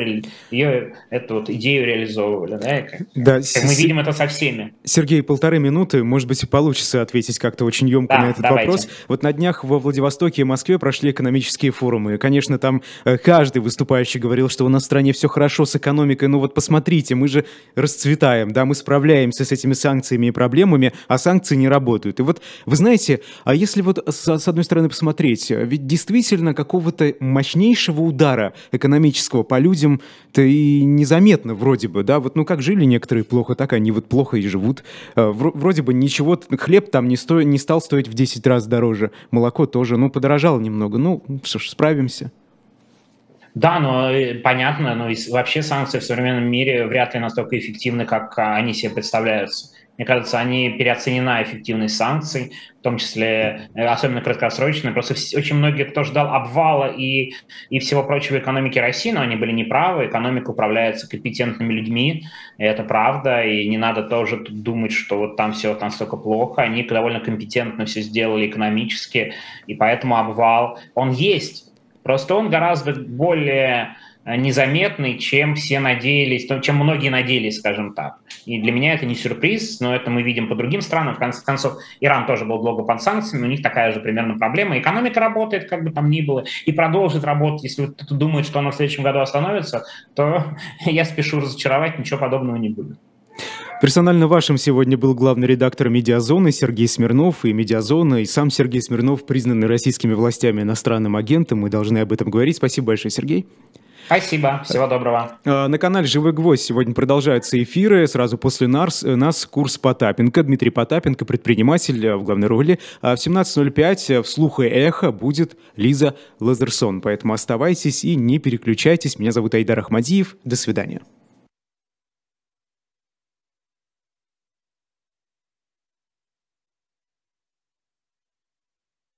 ее, эту вот идею реализовывали. Да, как, да, как мы видим это со всеми. Sергей, полторы минуты, может быть, получится ответить как-то очень емко да, на этот давайте. вопрос. Вот на днях во Владивостоке и Москве прошли экономические форумы. И, конечно, там э, каждый выступающий говорил, что у нас в стране все хорошо с экономикой. Ну вот посмотрите, мы же расцветаем, да, мы справляемся с этими санкциями и проблемами, а санкции не работают. И вот, вы знаете, а если вот с, с одной стороны посмотреть, ведь действительно какой какого-то мощнейшего удара экономического по людям-то и незаметно вроде бы, да, вот ну как жили некоторые плохо, так они вот плохо и живут. Э, вроде бы ничего, хлеб там не, сто, не стал стоить в 10 раз дороже, молоко тоже, ну подорожало немного, ну что ж, справимся. Да, но э, понятно, но вообще санкции в современном мире вряд ли настолько эффективны, как а, они себе представляются. Мне кажется, они переоценена эффективность санкций, в том числе, э, особенно краткосрочные. Просто очень многие, кто ждал обвала и, и всего прочего экономики России, но они были неправы. Экономика управляется компетентными людьми, это правда. И не надо тоже думать, что вот там все там столько плохо. Они довольно компетентно все сделали экономически, и поэтому обвал, он есть. Просто он гораздо более Э, незаметный, чем все надеялись, чем многие надеялись, скажем так. И для меня это не сюрприз, но это мы видим по другим странам. В конце концов, Иран тоже был долго под санкциями, у них такая же примерно проблема. Экономика работает, как бы там ни было, и продолжит работать. Если кто-то думает, что она в следующем году остановится, то я спешу разочаровать, ничего подобного не будет. Персонально вашим сегодня был главный редактор «Медиазоны» Сергей Смирнов. И «Медиазона», и сам Сергей Смирнов признаны российскими властями иностранным агентом. Мы должны об этом говорить. Спасибо большое, Сергей. Спасибо, всего доброго. А, на канале «Живой гвоздь» сегодня продолжаются эфиры. Сразу после нас, нас курс Потапенко. Дмитрий Потапенко, предприниматель в главной роли. А в 17.05 вслух и эхо будет Лиза Лазерсон. Поэтому оставайтесь и не переключайтесь. Меня зовут Айдар Ахмадиев. До свидания.